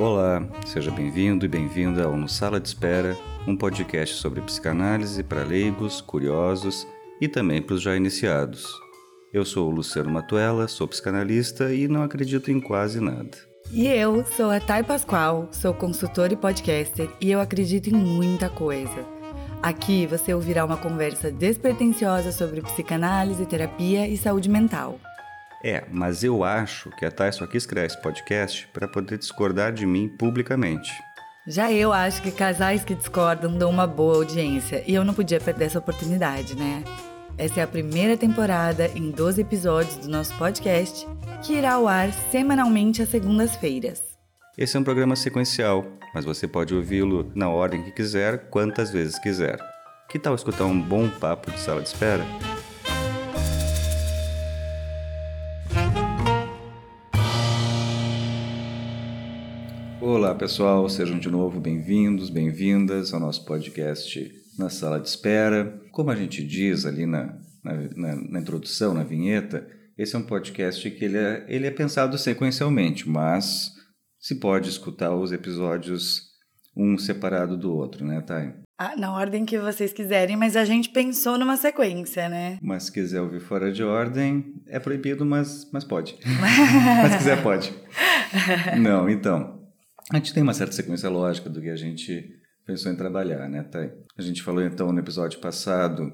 Olá, seja bem-vindo e bem-vinda ao No Sala de Espera, um podcast sobre psicanálise para leigos, curiosos e também para os já iniciados. Eu sou o Luciano Matuela, sou psicanalista e não acredito em quase nada. E eu sou a Thay Pascoal, sou consultora e podcaster e eu acredito em muita coisa. Aqui você ouvirá uma conversa despretensiosa sobre psicanálise, terapia e saúde mental. É, mas eu acho que a Thay só quis criar esse podcast para poder discordar de mim publicamente. Já eu acho que casais que discordam dão uma boa audiência e eu não podia perder essa oportunidade, né? Essa é a primeira temporada em 12 episódios do nosso podcast, que irá ao ar semanalmente às segundas-feiras. Esse é um programa sequencial, mas você pode ouvi-lo na ordem que quiser, quantas vezes quiser. Que tal escutar um bom papo de sala de espera? Olá pessoal, sejam de novo bem-vindos, bem-vindas ao nosso podcast na sala de espera. Como a gente diz ali na, na, na, introdução, na vinheta, esse é um podcast que ele é, ele é pensado sequencialmente, mas se pode escutar os episódios um separado do outro, né, Thay? Ah, na ordem que vocês quiserem, mas a gente pensou numa sequência, né? Mas se quiser ouvir fora de ordem, é proibido, mas, mas pode. mas se quiser, pode. Não, então. A gente tem uma certa sequência lógica do que a gente pensou em trabalhar, né, Thay? A gente falou então no episódio passado,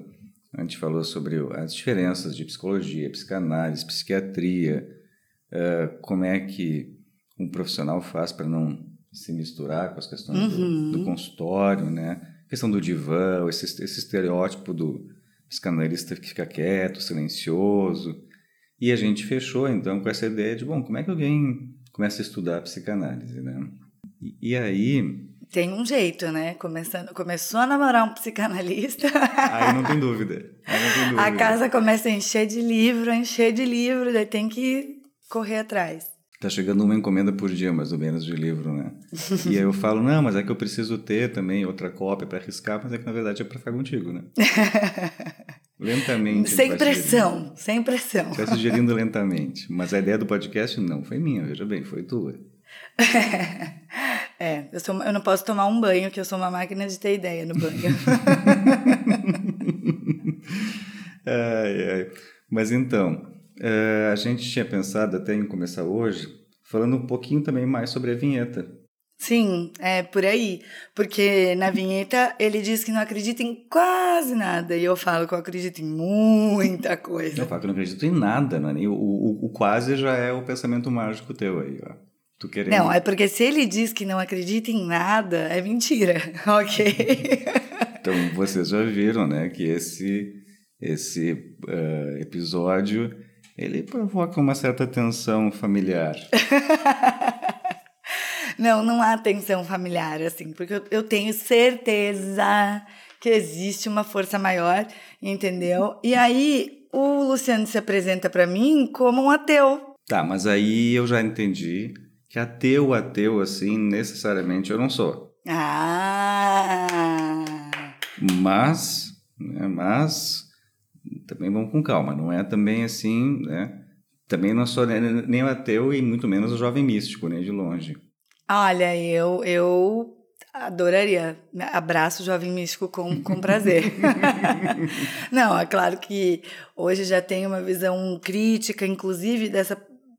a gente falou sobre as diferenças de psicologia, psicanálise, psiquiatria, uh, como é que um profissional faz para não se misturar com as questões uhum. do, do, consultório, né? A questão do divã, esse, esse estereótipo do psicanalista que fica quieto, silencioso. E a gente fechou então com essa ideia de, bom, como é que alguém começa a estudar a psicanálise, né? E, e aí tem um jeito, né? Começando, começou a namorar um psicanalista. Aí não tem dúvida. Aí não tem dúvida. A casa começa a encher de livro, a encher de livro, daí tem que correr atrás. Tá chegando uma encomenda por dia, mais ou menos, de livro, né? e aí eu falo, não, mas é que eu preciso ter também outra cópia para arriscar, mas é que na verdade é para ficar contigo, né? lentamente. Sem pressão, sem pressão. Vai sugerindo lentamente. Mas a ideia do podcast não foi minha, veja bem, foi tua. É, eu, sou, eu não posso tomar um banho, que eu sou uma máquina de ter ideia no banho. ai, ai. Mas então, uh, a gente tinha pensado até em começar hoje falando um pouquinho também mais sobre a vinheta. Sim, é por aí. Porque na vinheta ele diz que não acredita em quase nada. E eu falo que eu acredito em muita coisa. Eu falo que eu não acredito em nada, não é? o, o, o quase já é o pensamento mágico teu aí, ó. Tu querendo... Não, é porque se ele diz que não acredita em nada, é mentira, ok? então, vocês já viram, né, que esse, esse uh, episódio, ele provoca uma certa tensão familiar. não, não há tensão familiar, assim, porque eu, eu tenho certeza que existe uma força maior, entendeu? E aí, o Luciano se apresenta para mim como um ateu. Tá, mas aí eu já entendi que ateu, ateu, assim, necessariamente eu não sou. Ah! Mas, né, mas, também vamos com calma, não é também assim, né? Também não sou nem o ateu e muito menos o jovem místico, nem de longe. Olha, eu, eu adoraria. Abraço o jovem místico com, com prazer. não, é claro que hoje já tenho uma visão crítica, inclusive, dessa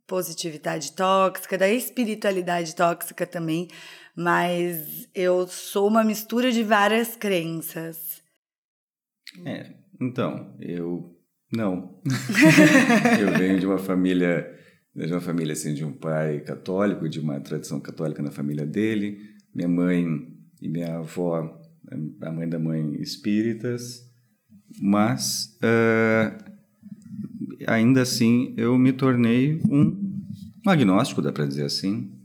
positividade tóxica, da espiritualidade tóxica também, mas eu sou uma mistura de várias crenças. É, então, eu não. eu venho de uma família, de uma família assim, de um pai católico, de uma tradição católica na família dele, minha mãe e minha avó, a mãe da mãe espíritas, mas uh, ainda assim eu me tornei um agnóstico, dá para dizer assim.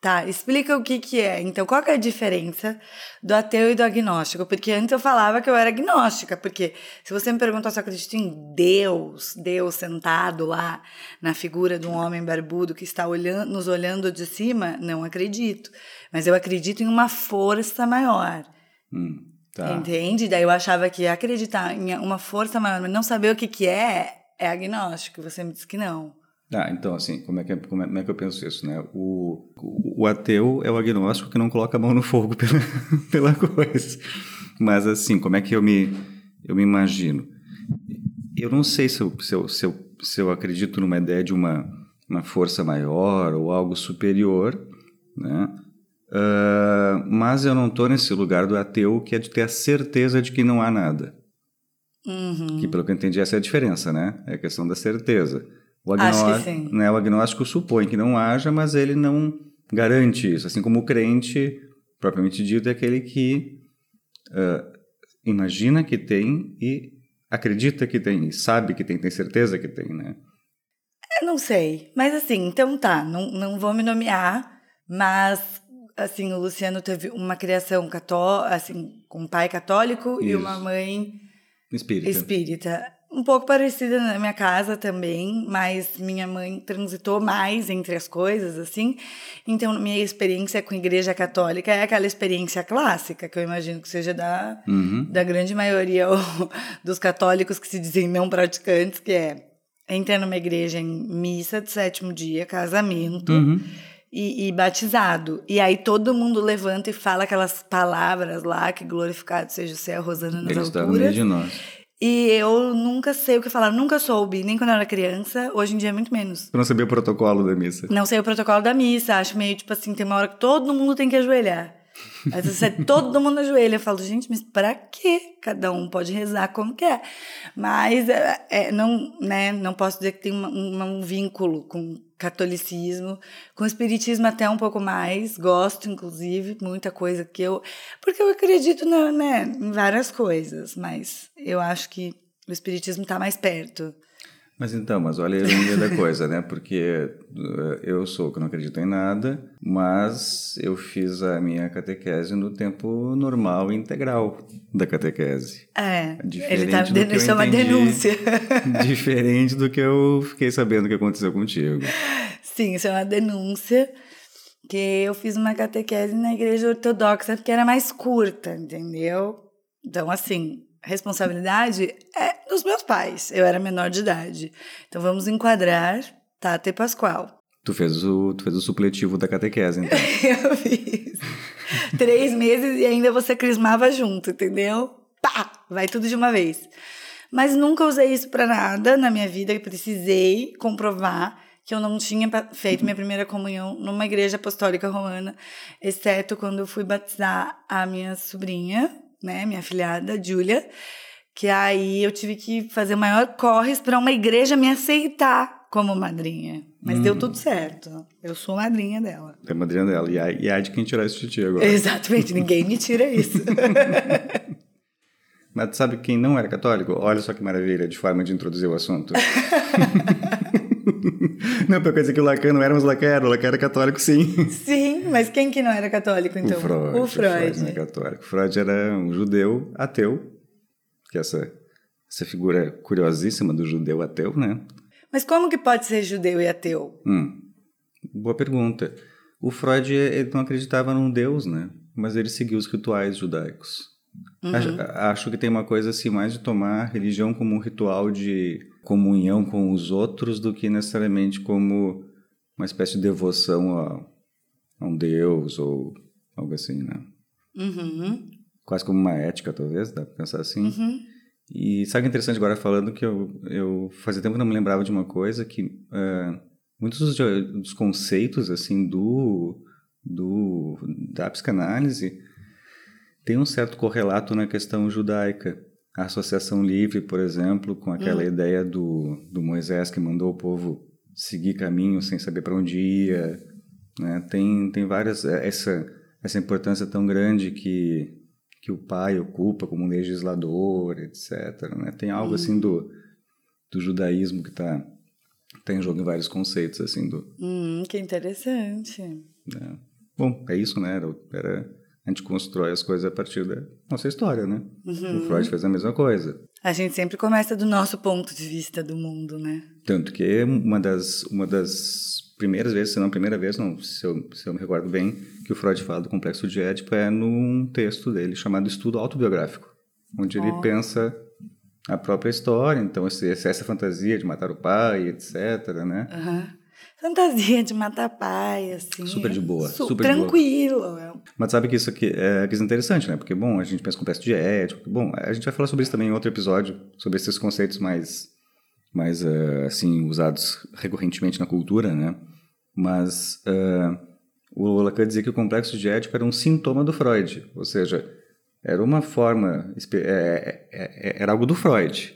Tá, explica o que que é. Então, qual é a diferença do ateu e do agnóstico? Porque antes eu falava que eu era agnóstica, porque se você me perguntar se eu acredito em Deus, Deus sentado lá na figura de um homem barbudo que está olhando, nos olhando de cima, não acredito. Mas eu acredito em uma força maior. Hum, tá. Entende? Daí eu achava que acreditar em uma força maior, mas não saber o que que é, é agnóstico, você me disse que não. Ah, então, assim, como é que, como é, como é que eu penso isso, né? O, o, o, ateu é o agnóstico que não coloca a mão no fogo pela, pela coisa. Mas, assim, como é que eu me, eu me imagino? Eu não sei se eu, se eu, se eu, se eu acredito numa ideia de uma, uma força maior ou algo superior, né? Uh, mas eu não estou nesse lugar do ateu que é de ter a certeza de que não há nada. Uhum. Que, pelo que eu entendi, essa é a diferença, né? É a questão da certeza. O agnóstico, né, o agnóstico supõe que não haja, mas ele não garante isso. Assim como o crente, propriamente dito, é aquele que uh, imagina que tem e acredita que tem, e sabe que tem, tem certeza que tem, né? Eu não sei, mas assim, então tá, não, não vou me nomear, mas assim, o Luciano teve uma criação católica, assim, com um pai católico Isso. e uma mãe espírita. espírita um pouco parecida na minha casa também, mas minha mãe transitou mais entre as coisas, assim. Então, minha experiência com igreja católica é aquela experiência clássica, que eu imagino que seja da, uhum. da grande maioria dos católicos que se dizem não praticantes, que é entrar numa igreja em missa de sétimo dia, casamento. Uhum. E, e, batizado. E aí todo mundo levanta e fala aquelas palavras lá, que glorificado seja o céu, Rosana nas Ele alturas. Está no meio de nós. E eu nunca sei o que falar, nunca soube, nem quando eu era criança, hoje em dia é muito menos. Você não sabia o protocolo da missa? Não sei o protocolo da missa, acho meio tipo assim, tem uma hora que todo mundo tem que ajoelhar. Aí você todo mundo ajoelha. Eu falo, gente, mas para quê? Cada um pode rezar como quer. Mas é, é, não, né, não posso dizer que tem uma, um vínculo com catolicismo, com espiritismo até um pouco mais. Gosto, inclusive, muita coisa que eu. Porque eu acredito na, né, em várias coisas, mas eu acho que o espiritismo está mais perto. Mas então, mas olha a ironia da coisa, né? Porque eh, eu sou que não acredito em nada, mas eu fiz a minha catequese no tempo normal e integral da catequese. É, diferente ele tá, do que isso é uma entendi, denúncia. Diferente do que eu fiquei sabendo que aconteceu contigo. Sim, isso é uma denúncia que eu fiz uma catequese na igreja ortodoxa porque era mais curta, entendeu? Então, assim, responsabilidade é dos meus pais. Eu era menor de idade. Então vamos enquadrar Tata e Pascoal. Tu fez o, tu fez o supletivo da catequese, então. eu fiz. Três meses e ainda você crismava junto, entendeu? Pá! Vai tudo de uma vez. Mas nunca usei isso para nada na minha vida. Precisei comprovar que eu não tinha feito minha primeira comunhão numa igreja apostólica romana, exceto quando eu fui batizar a minha sobrinha, né, minha filhada, Júlia, que aí eu tive que fazer o maior corres para uma igreja me aceitar como madrinha. Mas hum. deu tudo certo. Eu sou madrinha dela. É madrinha dela. E há, e há de quem tirar isso de ti agora. Exatamente, ninguém me tira isso. Mas sabe quem não era católico? Olha só que maravilha de forma de introduzir o assunto. não, para dizer que o Lacan não era, mas o Lacan era. O Lacan era católico, sim. Sim, mas quem que não era católico, então? O Freud. O Freud, o Freud não é católico. Freud era um judeu ateu, que é essa, essa figura curiosíssima do judeu ateu, né? Mas como que pode ser judeu e ateu? Hum, boa pergunta. O Freud ele não acreditava num Deus, né? Mas ele seguia os rituais judaicos. Uhum. Acho, acho, que tem uma coisa assim mais de tomar a religião como um ritual de comunhão com os outros do que necessariamente como uma espécie de devoção a, a um deus ou algo assim, né? Uhum. Quase como uma ética, talvez, dá pra pensar assim. Uhum. E sabe que é interessante agora falando que eu, eu fazia tempo que não me lembrava de uma coisa que uh, muitos dos, dos, conceitos assim do, do da psicanálise tem um certo correlato na questão judaica. A associação livre, por exemplo, com aquela uhum. ideia do, do Moisés que mandou o povo seguir caminho sem saber para onde ia. Né? Tem, tem várias. É, essa, essa importância tão grande que, que o pai ocupa como legislador, etc. Né? Tem algo uhum. assim do, do judaísmo que está tá em jogo em vários conceitos. assim do hum, Que interessante. É. Bom, é isso, né? Era, era a gente constrói as coisas a partir da nossa história, né? Uhum. O Freud fez a mesma coisa. A gente sempre começa do nosso ponto de vista do mundo, né? Tanto que uma das, uma das primeiras vezes, se não a primeira vez, não, se eu, se eu me recordo bem, que o Freud fala do complexo de Édipo é num texto dele chamado Estudo Autobiográfico, onde ele oh. pensa a própria história, então esse, essa fantasia de matar o pai, etc, né? Uhum. Fantasia de matar pai, assim. Super de boa, su super tranquilo. De boa. Mas sabe que isso aqui é, que é interessante, né? Porque, bom, a gente pensa com peça de ética, bom, a gente vai falar sobre isso também em outro episódio, sobre esses conceitos mais, mais uh, assim, usados recorrentemente na cultura, né? Mas uh, o Lacan dizia que o complexo de ética era um sintoma do Freud, ou seja, era uma forma, é, é, é, era algo do Freud,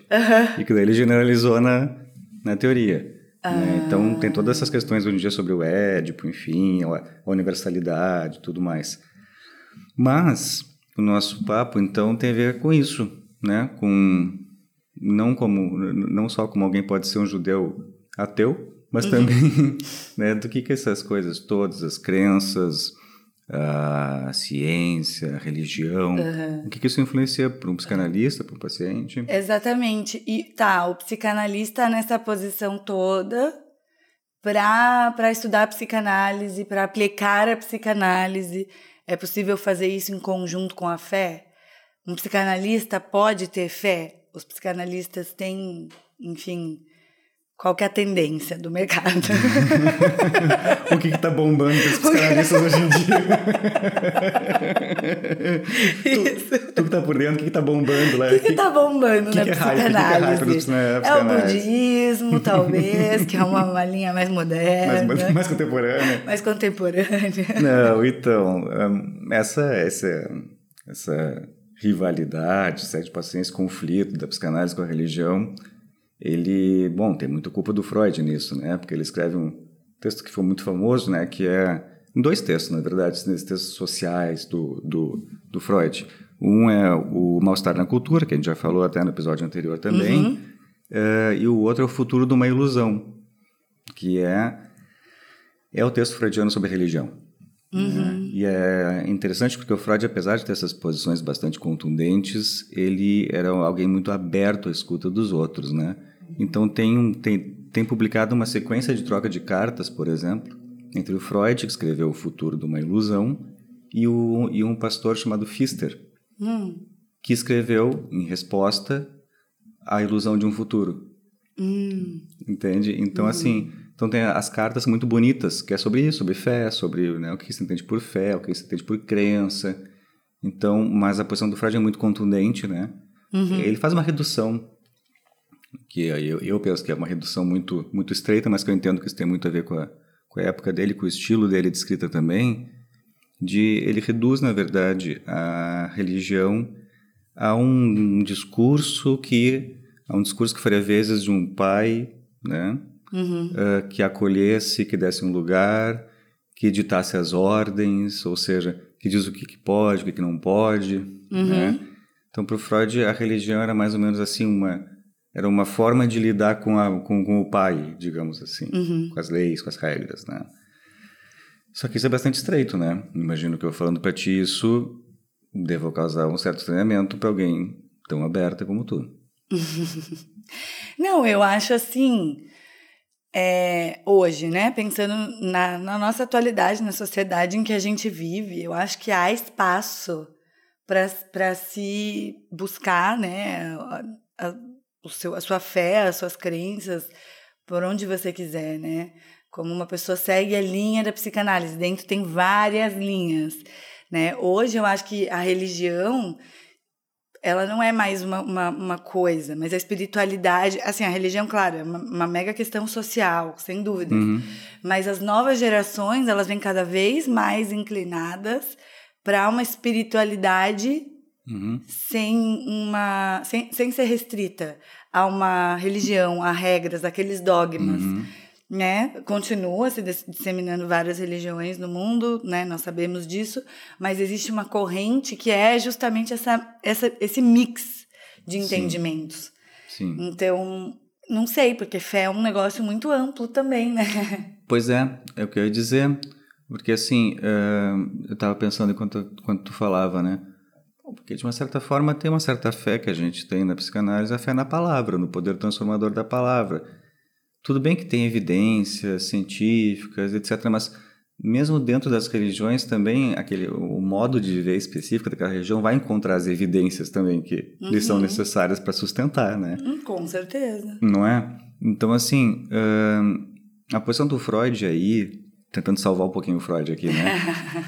e que daí ele generalizou na, na teoria. Ah. Né? Então tem todas essas questões hoje em dia sobre o Édipo, enfim, a, a universalidade tudo mais. Mas o nosso papo então tem a ver com isso, né? Com não como não só como alguém pode ser um judeu ateu, mas uhum. também né, do que que essas coisas todas, as crenças, a ciência, a religião. Uhum. O que, que isso influencia para um psicanalista, para um paciente? Exatamente. E tá, o psicanalista nessa posição toda para estudar a psicanálise, para aplicar a psicanálise. É possível fazer isso em conjunto com a fé? Um psicanalista pode ter fé? Os psicanalistas têm, enfim, qual que é a tendência do mercado. o que está bombando para os psicanalistas hoje em dia? tu, tu que tá por dentro, o que, está bombando lá? O que, está bombando que na que é psicanálise? Que é, é, o budismo, talvez, que é uma, uma linha mais moderna. Mais, mais contemporânea. Mais contemporânea. Não, então, essa, essa, essa rivalidade, certo? Esse conflito da psicanálise com a religião ele, bom, tem muita culpa do Freud nisso, né? Porque ele escreve um texto que foi muito famoso, né? Que é dois textos, na verdade, nesses textos sociais do, do, do Freud. Um é o Mal-Estar na Cultura, que a gente já falou até no episódio anterior também, uhum. uh, e o outro é o Futuro de uma Ilusão, que é, é o texto freudiano sobre religião. Uhum. Né? E é interessante porque o Freud, apesar de ter essas posições bastante contundentes, ele era alguém muito aberto à escuta dos outros, né? Então tem, tem, tem publicado uma sequência de troca de cartas, por exemplo, entre o Freud, que escreveu O Futuro de uma Ilusão, e, o, e um pastor chamado Pfister, hum. que escreveu, em resposta, A Ilusão de um Futuro. Hum. Entende? Então, hum. assim, então tem as cartas muito bonitas, que é sobre isso, sobre fé, sobre né, o que se entende por fé, o que se entende por crença. Então, mas a posição do Freud é muito contundente, né? Uhum. Ele faz uma redução que eu, eu penso que é uma redução muito, muito estreita, mas que eu entendo que isso tem muito a ver com a, com a época dele, com o estilo dele de escrita também, de ele reduz, na verdade, a religião a um discurso que a um discurso que faria vezes de um pai, né, uhum. uh, que acolhesse, que desse um lugar, que ditasse as ordens, ou seja, que diz o que, que pode, o que, que não pode, uhum. né? Então, para o Freud, a religião era mais ou menos assim uma era uma forma de lidar com, a, com, com o pai, digamos assim, uhum. com as leis, com as regras, né? Só que isso é bastante estreito, né? Imagino que eu falando para ti isso deva causar um certo estranhamento para alguém tão aberta como tu. Não, eu acho assim, é, hoje, né? Pensando na, na, nossa atualidade, na sociedade em que a gente vive, eu acho que há espaço para se buscar, né? A, a, o seu, a sua fé, as suas crenças, por onde você quiser, né? Como uma pessoa segue a linha da psicanálise, dentro tem várias linhas, né? Hoje eu acho que a religião ela não é mais uma, uma, uma, coisa, mas a espiritualidade, assim, a religião, claro, é uma, uma mega questão social, sem dúvida. Uhum. Mas as novas gerações, elas vêm cada vez mais inclinadas para uma espiritualidade uhum. sem uma sem, sem ser restrita a uma religião, a regras, aqueles dogmas. Uhum. Né? Continua se disseminando várias religiões no mundo, né? Nós sabemos disso, mas existe uma corrente que é justamente essa, essa esse mix de entendimentos. Sim. Sim. Então, não sei, porque fé é um negócio muito amplo também, né? Pois é, é o que eu ia dizer. Porque assim, uh, eu estava pensando enquanto, enquanto tu falava, né? Porque, de uma certa forma, tem uma certa fé que a gente tem na psicanálise, a fé na palavra, no poder transformador da palavra. Tudo bem que tem evidências científicas, etc., mas mesmo dentro das religiões também aquele o modo de viver específico daquela religião vai encontrar as evidências também que uhum. lhe são uhum. necessárias para sustentar, né? Hum, com certeza. Não é? Então assim, uh, a posição do Freud aí, tentando salvar um pouquinho o Freud aqui, né?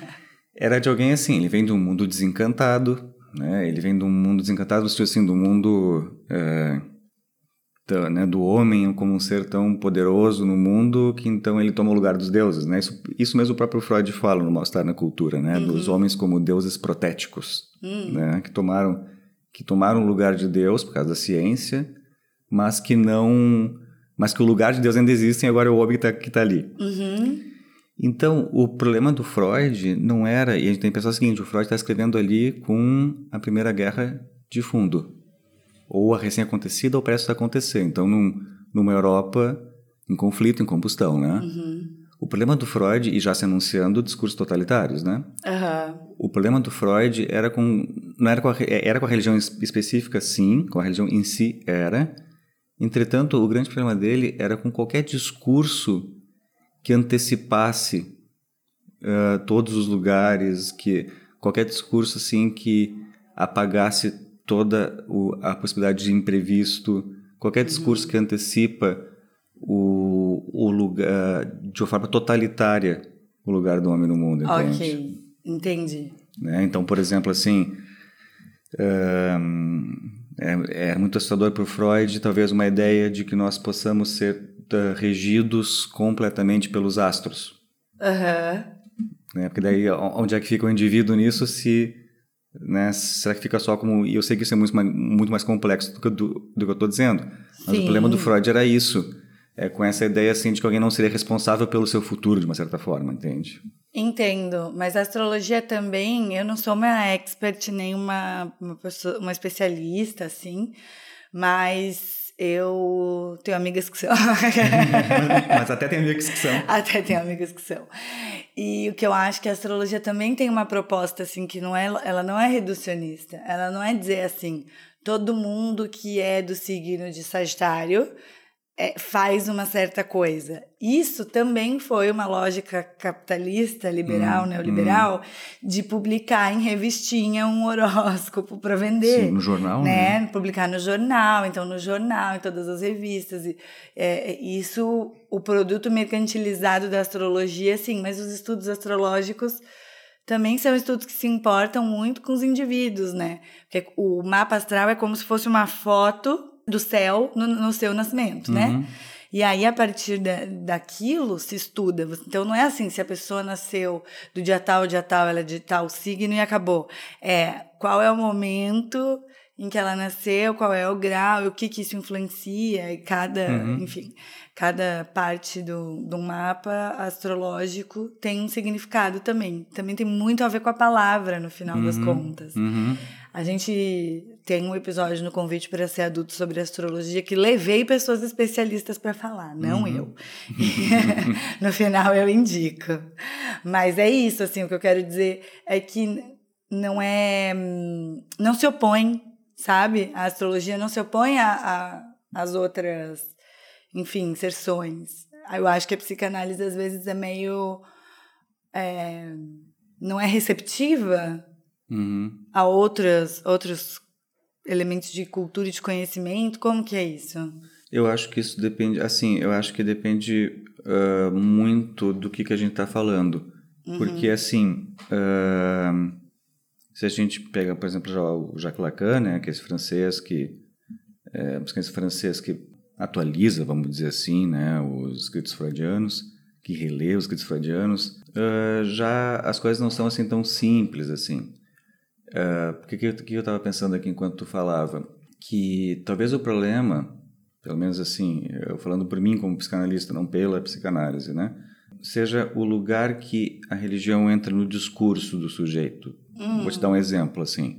Era de alguém assim, ele vem de um mundo desencantado, né? Ele vem um mundo desencantado, assim, do mundo da, né, do homem como um ser tão poderoso no mundo que então ele toma o lugar dos deuses, né? Isso, isso mesmo o próprio Freud fala no Mal-Estar na Cultura, né? Uhum. Dos homens como deuses protéticos, uhum. né? Que tomaram que tomaram o lugar de Deus por causa da ciência, mas que não, mas que o lugar de Deus ainda existe e agora é o homem que está tá ali. Uhum. Então, o problema do Freud não era, e a gente tem que pensar o seguinte, o Freud está escrevendo ali com a Primeira Guerra de fundo ou a recém-acontecida ou prestes a acontecer. Então, num, numa Europa em conflito, em combustão, né? Uhum. O problema do Freud, e já se anunciando discursos totalitários, né? Uhum. O problema do Freud era com, não era com, a, era com a religião específica, sim, com a religião em si era. Entretanto, o grande problema dele era com qualquer discurso que antecipasse uh, todos os lugares, que qualquer discurso assim que apagasse toda o, a possibilidade de imprevisto, qualquer discurso uhum. que antecipa o, o lugar, de uma forma totalitária, o lugar do homem no mundo, entende? Ok, entendi. Né? Então, por exemplo, assim, é, é, muito assustador para o Freud talvez uma ideia de que nós possamos ser uh, regidos completamente pelos astros. Uhum. Né? Porque daí, onde é que fica o indivíduo nisso se né? Será que fica só como. E eu sei que isso é muito mais, muito mais complexo do que, do, do que eu estou dizendo. Mas Sim. o problema do Freud era isso. É com essa ideia assim de que alguém não seria responsável pelo seu futuro de uma certa forma, entende? Entendo, mas a astrologia também, eu não sou uma expert nem uma, uma, pessoa, uma especialista assim, mas eu tenho amigas que são. Mas até tem amigas que são. Até tenho amigas que são. E o que eu acho que a astrologia também tem uma proposta, assim, que não é, ela não é reducionista. Ela não é dizer assim, todo mundo que é do signo de Sagitário é, faz uma certa coisa. Isso também foi uma lógica capitalista, liberal, hum, neoliberal, hum. de publicar em revistinha um horóscopo para vender. Sim, no jornal, né? né? Publicar no jornal, então no jornal, em todas as revistas. E, é, isso, o produto mercantilizado da astrologia, sim, mas os estudos astrológicos também são estudos que se importam muito com os indivíduos, né? Porque o mapa astral é como se fosse uma foto do céu no, no seu nascimento, né? uhum. né? E aí, a partir da, daquilo, se estuda. Então, não é assim, se a pessoa nasceu do dia tal, dia tal, ela é de tal signo e acabou. É, qual é o momento em que ela nasceu, qual é o grau, o que que isso influencia, e cada, uhum. enfim, cada parte do, do mapa astrológico tem um significado também. Também tem muito a ver com a palavra, no final uhum. das contas. Uhum. A gente tem um episódio no Convite para Ser Adulto sobre astrologia que levei pessoas especialistas para falar, não uhum. eu. no final eu indico. Mas é isso, assim, o que eu quero dizer é que não é. Não se opõe, sabe? A astrologia não se opõe às outras, enfim, inserções. Eu acho que a psicanálise às vezes é meio. É, não é receptiva uhum. a outras, outros elementos de cultura e de conhecimento? Como que é isso? Eu acho que isso depende, assim, eu acho que depende uh, muito do que, que a gente está falando. Uhum. Porque, assim, uh, se a gente pega, por exemplo, já o Jacques Lacan, né, que é esse francês que, é, esse francês que atualiza, vamos dizer assim, né, os escritos freudianos, que relê os escritos freudianos, uh, já as coisas não são assim tão simples assim. Uh, porque que, que eu estava pensando aqui enquanto tu falava? Que talvez o problema, pelo menos assim, eu falando por mim como psicanalista, não pela psicanálise, né? Seja o lugar que a religião entra no discurso do sujeito. Hum. Vou te dar um exemplo, assim.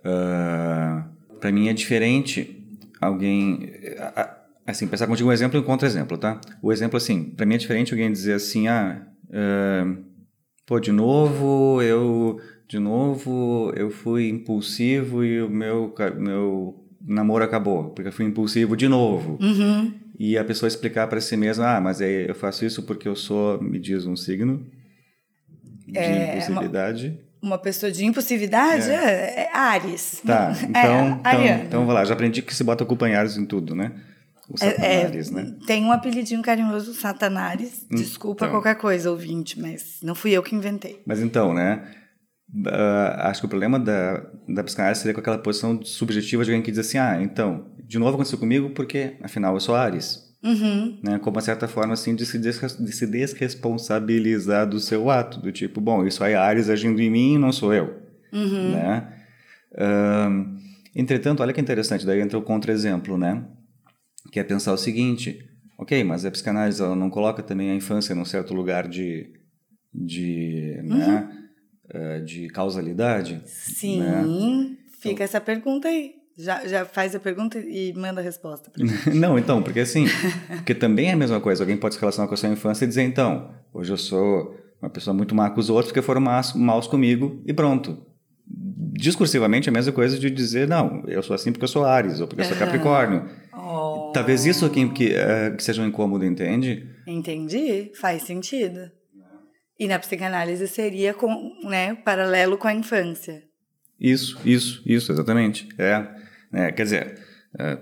Uh, ah, Para mim é diferente alguém... Assim, pensar contigo um exemplo e um contra-exemplo, tá? O exemplo, assim, para mim é diferente alguém dizer assim, ah, uh, pô, de novo eu de novo, eu fui impulsivo e o meu, meu namoro acabou, porque eu fui impulsivo de novo. Uhum. E a pessoa explicar para si mesma, ah, mas eu faço isso porque eu sou, me diz um signo, de é, impulsividade. Uma, pessoa de impulsividade? É, é Ares. Tá, então, então, então vai lá, já aprendi que se bota culpa em Ares em tudo, né? O é, Satanares, né? Tem um apelidinho carinhoso, Satanares. Hum, Desculpa então. qualquer coisa, ouvinte, mas não fui eu que inventei. Mas então, né? Uh, acho que o problema da, da psicanálise seria com aquela posição subjetiva de alguém que diz assim: ah, então, de novo aconteceu comigo porque, afinal, eu sou Ares. Uhum. Né, como uma certa forma assim de se, de se desresponsabilizar do seu ato, do tipo, bom, isso aí é Ares agindo em mim não sou eu. Uhum. Né? Uh, entretanto, olha que interessante, daí entra o contra-exemplo, né? Que é pensar o seguinte, ok, mas a psicanálise ela não coloca também a infância num certo lugar de, de, né, uhum. né, de causalidade? Sim, né? fica então, essa pergunta aí. Já, já faz a pergunta e manda a resposta. não, então, porque assim, porque também é a mesma coisa. Alguém pode se relacionar com a sua infância e dizer, então, hoje eu sou uma pessoa muito má com os outros porque foram maus, maus comigo e pronto. Discursivamente é a mesma coisa de dizer, não, eu sou assim porque eu sou Ares ou porque eu sou Capricórnio. Oh. Talvez isso aqui que, uh, que seja um incômodo, entende? Entendi, faz sentido. E na psicanálise seria com, né, paralelo com a infância. Isso, isso, isso, exatamente. É. Né? Quer dizer, é,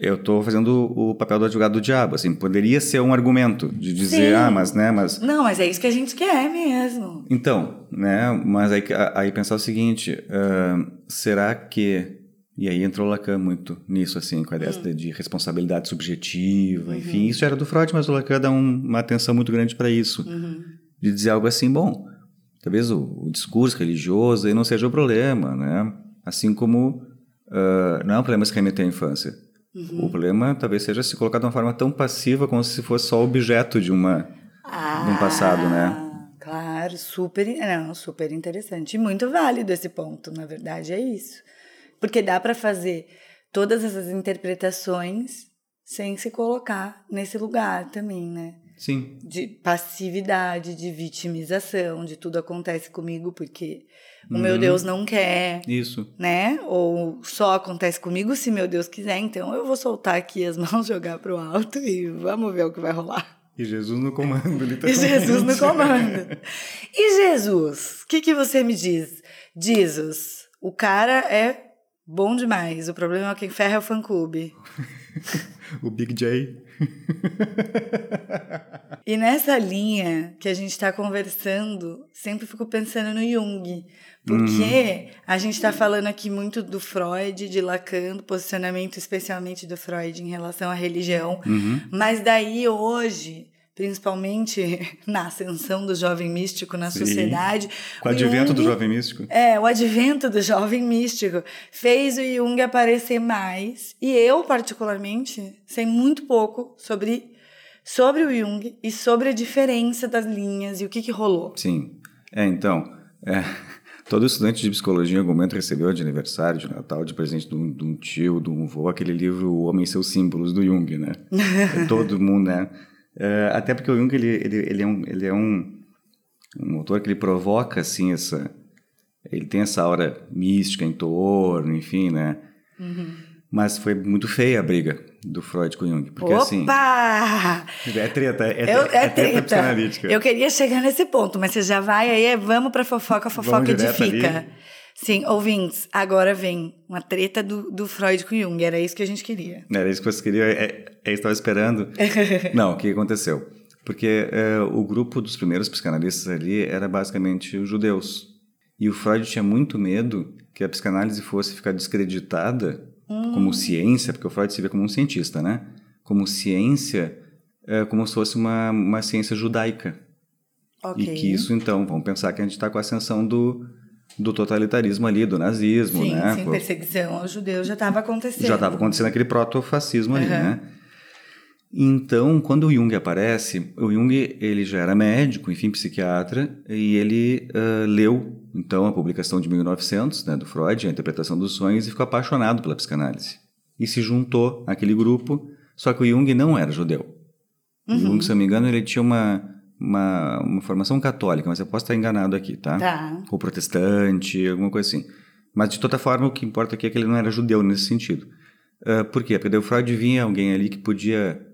eu estou fazendo o papel do advogado do diabo, assim, poderia ser um argumento de dizer, Sim. ah, mas, né, mas... Não, mas é isso que a gente quer mesmo. Então, né, mas aí, aí pensar o seguinte, uh, será que... E aí entrou Lacan muito nisso, assim, com a ideia hum. de responsabilidade subjetiva, uhum. enfim, isso era do Freud, mas o Lacan dá um, uma atenção muito grande para isso, uhum. de dizer algo assim, bom, talvez o, o discurso religioso aí não seja o problema, né, assim como uh, não é um problema se remeter à infância. Uhum. O problema talvez seja se colocar de uma forma tão passiva como se fosse só objeto de uma ah, de um passado, né? Claro, super, não, super interessante e muito válido esse ponto, na verdade é isso, porque dá para fazer todas essas interpretações sem se colocar nesse lugar também, né? Sim. De passividade, de vitimização, de tudo acontece comigo porque o meu uhum. Deus não quer. Isso. Né? Ou só acontece comigo se meu Deus quiser. Então eu vou soltar aqui as mãos, jogar pro alto e vamos ver o que vai rolar. E Jesus no comando, literalmente. E Jesus no comando. E Jesus? O que, que você me diz? Jesus, o cara é bom demais. O problema é quem ferra é o fã-clube. o Big J. e nessa linha que a gente está conversando, sempre fico pensando no Jung. Porque uhum. a gente está falando aqui muito do Freud, de Lacan, do posicionamento especialmente do Freud em relação à religião. Uhum. Mas daí hoje, principalmente na ascensão do jovem místico na Sim. sociedade. Com o advento Jung, do jovem místico. É, o advento do jovem místico fez o Jung aparecer mais. E eu, particularmente, sei muito pouco sobre, sobre o Jung e sobre a diferença das linhas e o que, que rolou. Sim. É, então. É Todo estudante de psicologia em algum momento recebeu de aniversário, de Natal, de presente de um, de um tio, de um avô, aquele livro O Homem e Seus Símbolos, do Jung, né? Todo mundo, né? É, até porque o Jung, ele, ele, ele é, um, ele é um, um autor que ele provoca, assim, essa... Ele tem essa aura mística em torno, enfim, né? Uhum. Mas foi muito feia a briga do Freud com Jung. Porque Opa! assim. É treta, é, Eu, é, é treta. psicanalítica. Eu queria chegar nesse ponto, mas você já vai aí, vamos pra fofoca, a fofoca edifica. Ali. Sim, ouvintes, agora vem uma treta do, do Freud com Jung. Era isso que a gente queria. Era isso que você queria, é, é, estava esperando. Não, o que aconteceu? Porque é, o grupo dos primeiros psicanalistas ali era basicamente os judeus. E o Freud tinha muito medo que a psicanálise fosse ficar descreditada hum. como ciência, porque o Freud se vê como um cientista, né? Como ciência, é, como se fosse uma, uma ciência judaica. Okay. E que isso, então, vamos pensar que a gente está com a ascensão do, do totalitarismo ali, do nazismo, sim, né? Sim, perseguição aos judeus já estava acontecendo. Já estava acontecendo aquele proto-fascismo ali, né? Então, quando o Jung aparece, o Jung ele já era médico, enfim, psiquiatra, e ele uh, leu então a publicação de 1900 né, do Freud, a interpretação dos sonhos, e ficou apaixonado pela psicanálise. E se juntou àquele grupo, só que o Jung não era judeu. Uhum. O Jung, se não me engano, ele tinha uma, uma, uma, formação católica, mas eu posso estar enganado aqui, tá? Tá. Ou protestante, alguma coisa assim. Mas, de toda forma, o que importa aqui é que ele não era judeu nesse sentido. Uh, por quê? Porque o Freud vinha alguém ali que podia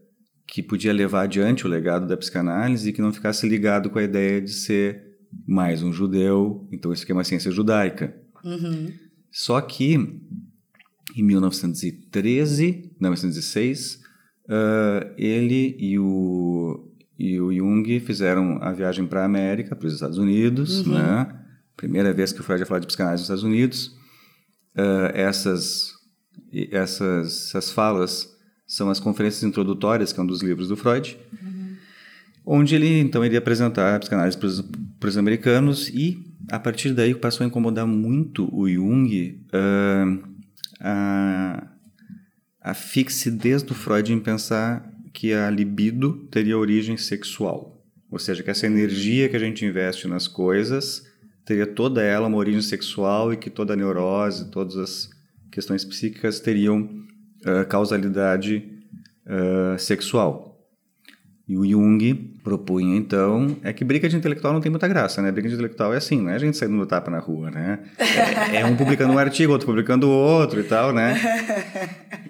que podia levar adiante o legado da psicanálise e que não ficasse ligado com a ideia de ser mais um judeu, então isso aqui é uma ciência judaica. Uhum. Só que em 1913, 1906, uh, ele e o, e o Jung fizeram a viagem para a América, para os Estados Unidos, Uhum. né? Primeira vez que o Freud ia falar de psicanálise nos Estados Unidos. Uh, essas, essas, essas falas são as conferências introdutórias, que é um dos livros do Freud, onde ele então iria apresentar a psicanálise para os americanos e a partir daí passou a incomodar muito o Jung uh, a, a fixidez do Freud em pensar que a libido teria origem sexual, ou seja, que essa energia que a gente investe nas coisas teria toda ela uma origem sexual e que toda a neurose, todas as questões psíquicas teriam uh, causalidade uh, sexual. E o Jung propunha, então, é que briga de intelectual não tem muita graça, né? Briga de intelectual é assim, não é a gente saindo no tapa na rua, né? É, é um publicando um artigo, outro publicando outro e tal, né?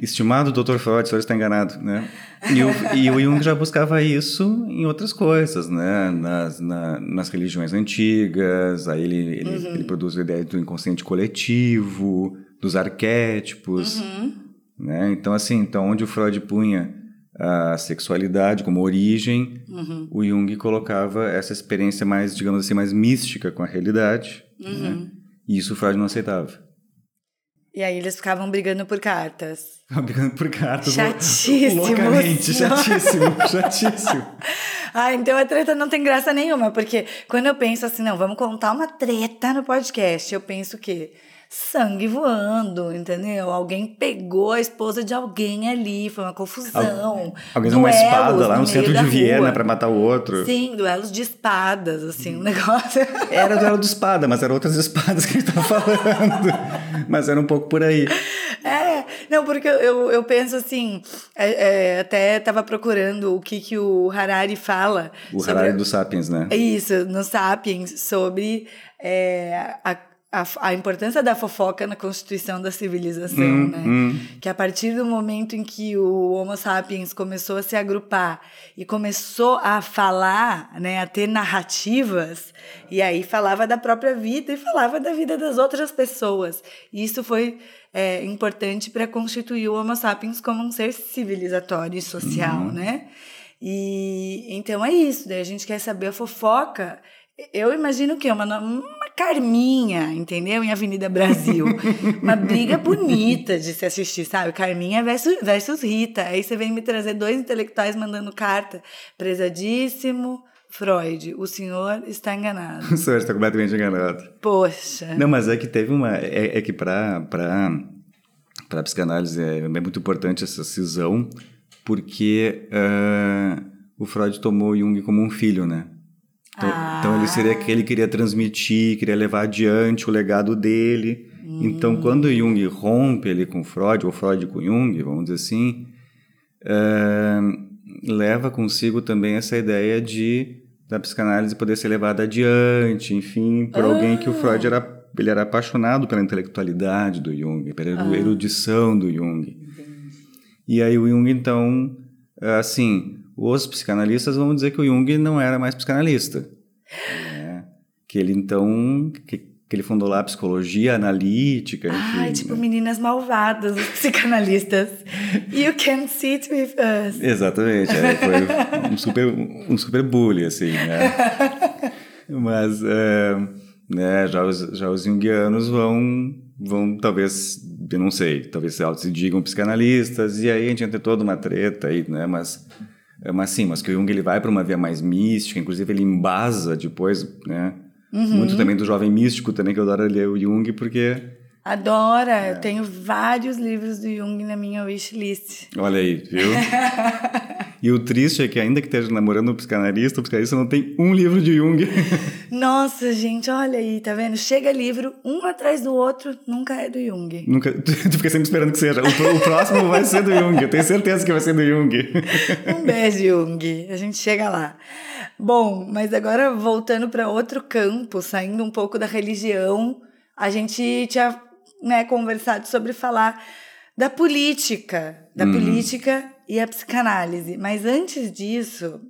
Estimado Dr. Freud, o senhor está enganado, né? E o, e o Jung já buscava isso em outras coisas, né? Nas, na, nas religiões antigas, aí ele, ele, uhum. ele produz a ideia do inconsciente coletivo, dos arquétipos, uhum. Né? Então, assim, então onde o Freud punha a sexualidade como origem, uhum. o Jung colocava essa experiência mais, digamos assim, mais mística com a realidade. Uhum. Né? E isso o Freud não aceitava. E aí eles ficavam brigando por cartas. Ficavam brigando por cartas. Chatíssimo. Loucamente, chatíssimo, chatíssimo. Ah, então a treta não tem graça nenhuma, porque quando eu penso assim, não, vamos contar uma treta no podcast, eu penso que sangue voando, entendeu? Alguém pegou a esposa de alguém ali, foi uma confusão. Alguém usou uma espada lá no, no centro de Viena para matar o outro. Sim, duelos de espadas, assim, um negócio. Era duelo de espada, mas eram outras espadas que a gente falando. mas era um pouco por aí. É, não, porque eu, eu penso assim, é, é, até estava procurando o que, que o Harari fala. O sobre, Harari do Sapiens, né? Isso, no Sapiens, sobre é, a a, a, importância da fofoca na constituição da civilização, hum, né? Hum. Que a partir do momento em que o Homo sapiens começou a se agrupar e começou a falar, né, a ter narrativas, e aí falava da própria vida e falava da vida das outras pessoas. E isso foi é, importante para constituir o Homo sapiens como um ser civilizatório e social, Uhum. né? E então é isso, daí a gente quer saber a fofoca. Eu imagino que uma, uma Carminha, entendeu? Em Avenida Brasil. uma briga bonita de se assistir, sabe? Carminha versus, versus Rita. Aí você vem me trazer dois intelectuais mandando carta. Prezadíssimo Freud, o senhor está enganado. O senhor está completamente enganado. Poxa. Não, mas é que teve uma. É, é que para para psicanálise é, é, muito importante essa cisão, porque uh, o Freud tomou Jung como um filho, né? Então, ah. então, ele seria que ele queria transmitir, queria levar adiante o legado dele. Hum. Então, quando Jung rompe ele com Freud, ou Freud com Jung, vamos dizer assim, uh, leva consigo também essa ideia de da psicanálise poder ser levada adiante, enfim, por ah. alguém que o Freud era ele era apaixonado pela intelectualidade do Jung, pela Ah. erudição do Jung. E aí o Jung então, assim, os psicanalistas vão dizer que o Jung não era mais psicanalista. Né? Que ele, então, que, que, ele fundou lá a psicologia analítica, enfim. Ai, tipo né? meninas malvadas, os psicanalistas. you can sit with us. Exatamente, é, foi um super, um super bully, assim, né? Mas, é, né, já os, já os junguianos vão, vão, talvez, eu não sei, talvez se digam psicanalistas, e aí a gente entra toda uma treta aí, né, mas... Mas sim, mas que o Jung ele vai para uma via mais mística, inclusive ele embasa depois, né? Uhum. Muito também do jovem místico também, que eu adoro ler o Jung, porque... Adora! É. Eu tenho vários livros do Jung na minha wishlist. Olha aí, viu? e o triste é que ainda que esteja namorando um psicanalista, o psicanalista não tem um livro de Jung. Nossa, gente, olha aí, tá vendo? Chega livro, um atrás do outro, nunca é do Jung. Nunca, tu fica sempre esperando que seja. O, o próximo vai ser do Jung, eu tenho certeza que vai ser do Jung. um beijo, Jung. A gente chega lá. Bom, mas agora voltando para outro campo, saindo um pouco da religião, a gente tinha né, conversado sobre falar da política, da Hum. política e a psicanálise. Mas antes disso,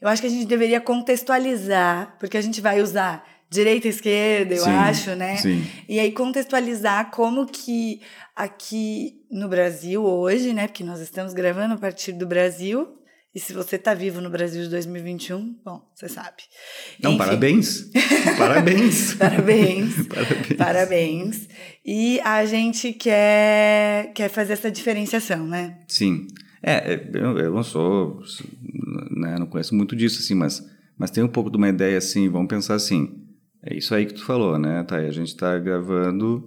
eu acho que a gente deveria contextualizar, porque a gente vai usar direita e esquerda, eu Sim, acho, né? sim. E aí contextualizar como que aqui no Brasil hoje, né? Porque nós estamos gravando a partir do Brasil. E se você tá vivo no Brasil de 2021, bom, você sabe. Não, Enfim. parabéns. parabéns. Parabéns. Parabéns. Parabéns. E a gente quer, quer fazer essa diferenciação, né? Sim. É, é, eu, eu não sou, né, não conheço muito disso, assim, mas, mas tem um pouco de uma ideia, assim, vamos pensar assim, é isso aí que tu falou, né, Thay? A gente está gravando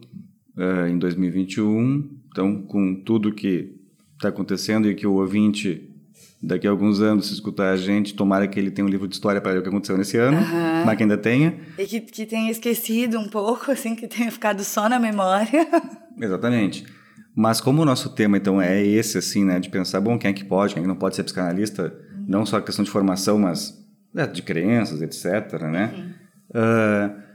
ah, em 2021, então com tudo que está acontecendo e que o ouvinte daqui a alguns anos se escutar a gente, tomara que ele tenha um livro de história para ver o que aconteceu nesse ano, mas que ainda tenha. E que, que tenha esquecido um pouco, assim, que tenha ficado só na memória. Exatamente. Mas como o nosso tema, então, é esse, assim, né? De pensar, bom, quem é que pode, quem é que não pode ser psicanalista, não só a questão de formação, mas né, de crenças, etc., né? Ah,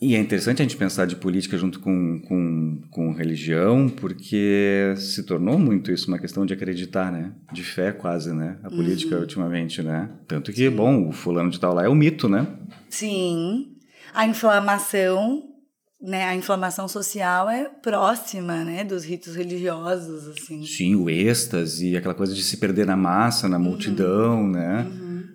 e é interessante a gente pensar de política junto com, com, com religião, porque se tornou muito isso uma questão de acreditar, né? De fé quase, né? A política ultimamente, né? Tanto que, bom, o fulano de tal lá é o mito, né? Sim. A inflamação, né? A inflamação social é próxima, né? Dos ritos religiosos, assim. Sim, o êxtase, aquela coisa de se perder na massa, na multidão, né?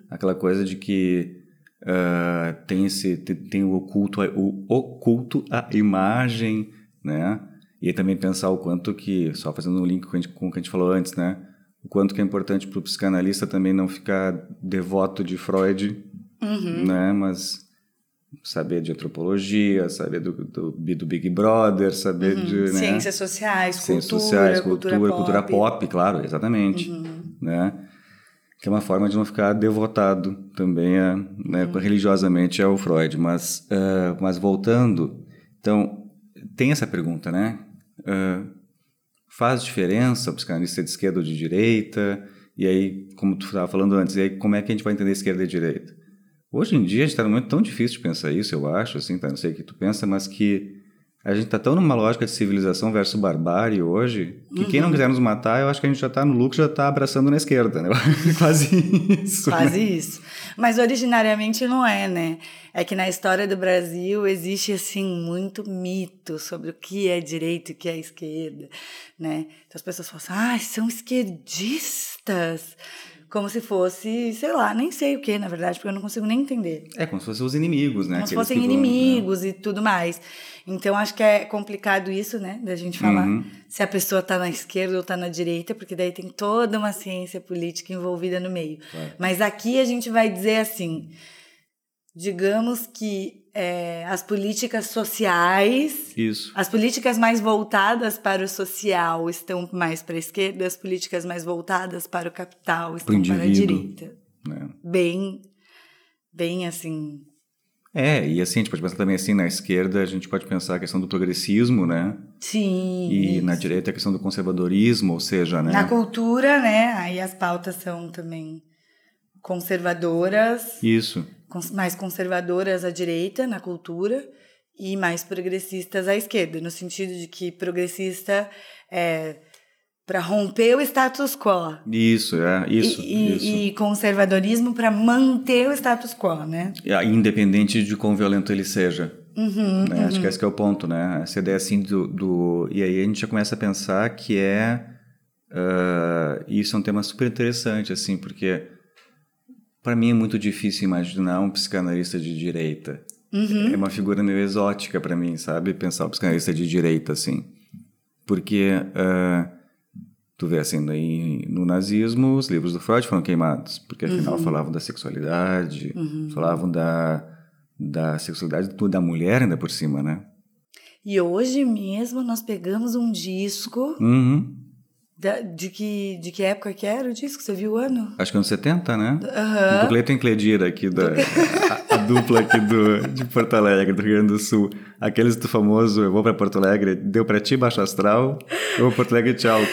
Aquela coisa de que ah, tem esse tem, tem o oculto a- o oculto à imagem, né? E também pensar o quanto que só fazendo um link com, a gente- com o que a gente falou antes, né? O quanto que é importante para o psicanalista também não ficar devoto de Freud, né? Mas saber de antropologia, saber do, do, do Big Brother, saber de né? Ciências sociais, Ciências cultura, sociais, cultura, cultura, pop. cultura pop, claro, exatamente, né? Que é uma forma de não ficar devotado também, a, né, religiosamente ao Freud. Mas, ah, mas voltando, então tem essa pergunta, né? Ah, faz diferença o psicanalista de esquerda ou de direita? E aí, como tu estava falando antes, e aí como é que a gente vai entender esquerda e direita? Hoje em dia a gente está num momento tão difícil de pensar isso, eu acho, assim, tá? não sei o que tu pensa, mas que a gente está tão numa lógica de civilização versus barbárie hoje, que quem não quiser nos matar, eu acho que a gente já está no lucro, já está abraçando na esquerda, né? Quase isso. né? Quase isso. Mas originariamente não é, né? É que na história do Brasil existe, assim, muito mito sobre o que é direita e o que é esquerda, né? Então as pessoas falam assim, ah, são esquerdistas. Como se fosse, sei lá, nem sei o que, na verdade, porque eu não consigo nem entender. É como se fossem os inimigos, né? Como se fossem que vão, né? inimigos e tudo mais. Então, acho que é complicado isso, né? Da gente falar Uhum. se a pessoa tá na esquerda ou tá na direita, porque daí tem toda uma ciência política envolvida no meio. Claro. Mas aqui a gente vai dizer assim: digamos que é, as políticas sociais. Isso. As políticas mais voltadas para o social estão mais para a esquerda, as políticas mais voltadas para o capital estão para a direita. Né? Bem, bem assim, É, e assim, a gente pode pensar também assim, na esquerda a gente pode pensar a questão do progressismo, né? Sim. E na direita a questão do conservadorismo, ou seja, né? Na cultura, né? Aí as pautas são também conservadoras, Isso. Mais conservadoras à direita na cultura e mais progressistas à esquerda, no sentido de que progressista é para romper o status quo. Isso, é, isso, e, isso. e conservadorismo para manter o status quo, né? Aí, Independente de quão violento ele seja. Uhum, né? Acho que esse que é o ponto, né? Essa ideia assim do, do... E aí a gente já começa a pensar que é... ah, isso é um tema super interessante, assim, porque para mim é muito difícil imaginar um psicanalista de direita. Uhum. É uma figura meio exótica para mim, sabe? Pensar o psicanalista de direita, assim. Porque... ah, Tu vê assim, daí, no nazismo, os livros do Freud foram queimados, porque afinal falavam da sexualidade, falavam da, da sexualidade da mulher ainda por cima, né? E hoje mesmo nós pegamos um disco Uhum. Da- de, que, de que época que era o disco? Você viu o ano? Acho que anos 70, né? Aham. Do Cleiton Cledira aqui, da, a, a dupla aqui do, de Porto Alegre, do Rio Grande do Sul. Aqueles do famoso, eu vou para Porto Alegre, deu para ti baixo astral, eu vou pra Porto Alegre, tchau. Olha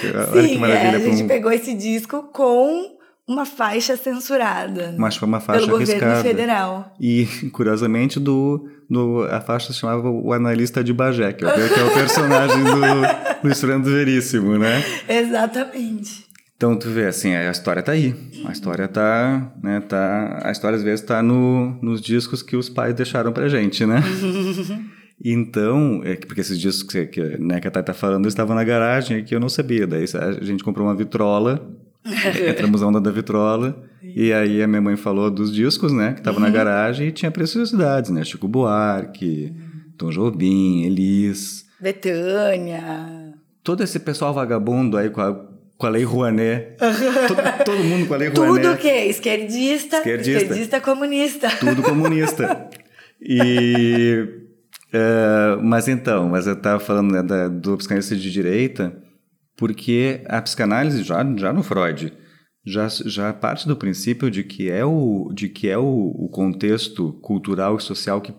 que Sim, maravilha. é, a pra gente um- pegou esse disco com uma faixa censurada. Mas foi uma faixa pelo governo arriscada. federal. E, curiosamente, do, do, a faixa se chamava O Analista de Bagé, que é o, é personagem do, do Estranho Veríssimo, né? Exatamente. Então tu vê assim, a história tá aí. A história tá, né, tá, a história às vezes tá no, nos discos que os pais deixaram pra gente, né? então, é porque esses discos que, que, né, que a Thay tá falando estavam na garagem e que eu não sabia. Daí a gente comprou uma vitrola, entramos na onda da vitrola, e aí a minha mãe falou dos discos, né, que estavam na garagem e tinha preciosidades, né? Chico Buarque, Tom Jobim, Elis. Betânia. Todo esse pessoal vagabundo aí com a com a Lei Rouanet. todo, todo, mundo com a Lei Rouanet. Tudo o quê? Esquerdista, esquerdista, esquerdista comunista. Tudo comunista. E... Uh, mas então, mas eu estava falando né, da, do psicanalista de direita, porque a psicanálise, já, já no Freud, já, já parte do princípio de que é o, de que é o, o contexto cultural e social que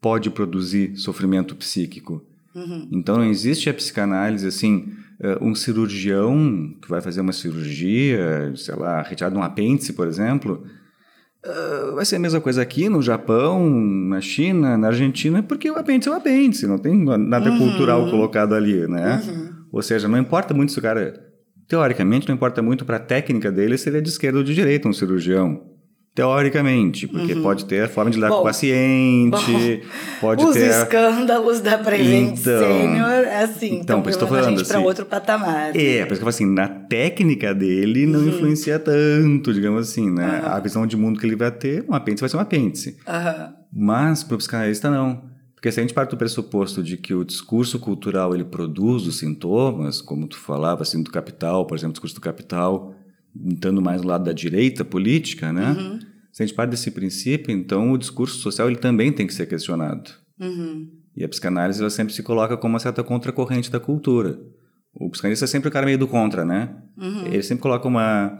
pode produzir sofrimento psíquico. Uhum. Então não existe a psicanálise assim uh, um cirurgião que vai fazer uma cirurgia, sei lá, retirada de um apêndice, por exemplo, uh, vai ser a mesma coisa aqui no Japão, na China, na Argentina, porque o apêndice é o apêndice, não tem nada uhum. cultural colocado ali, né? Uhum. Ou seja, não importa muito se o cara. Teoricamente, não importa muito para a técnica dele se ele é de esquerda ou de direita, um cirurgião. Teoricamente, porque uhum. pode ter a forma de lidar bom, com o paciente, bom, pode os ter... Os escândalos da Prevent então, Senior, assim, então, por isso estou falando assim, para outro patamar. É, por isso que eu falo assim, na técnica dele não uhum. influencia tanto, digamos assim, né? Uhum. A visão de mundo que ele vai ter, um apêndice vai ser um apêndice. Mas para o psicanalista não. Porque se a gente parte do pressuposto de que o discurso cultural ele produz os sintomas, como tu falava, assim, do capital, por exemplo, o discurso do capital, estando mais do lado da direita política, né? Uhum. Se a gente parte desse princípio, então o discurso social ele também tem que ser questionado. Uhum. E a psicanálise ela sempre se coloca como uma certa contracorrente da cultura. O psicanalista é sempre o cara meio do contra, né? Uhum. Ele sempre coloca uma,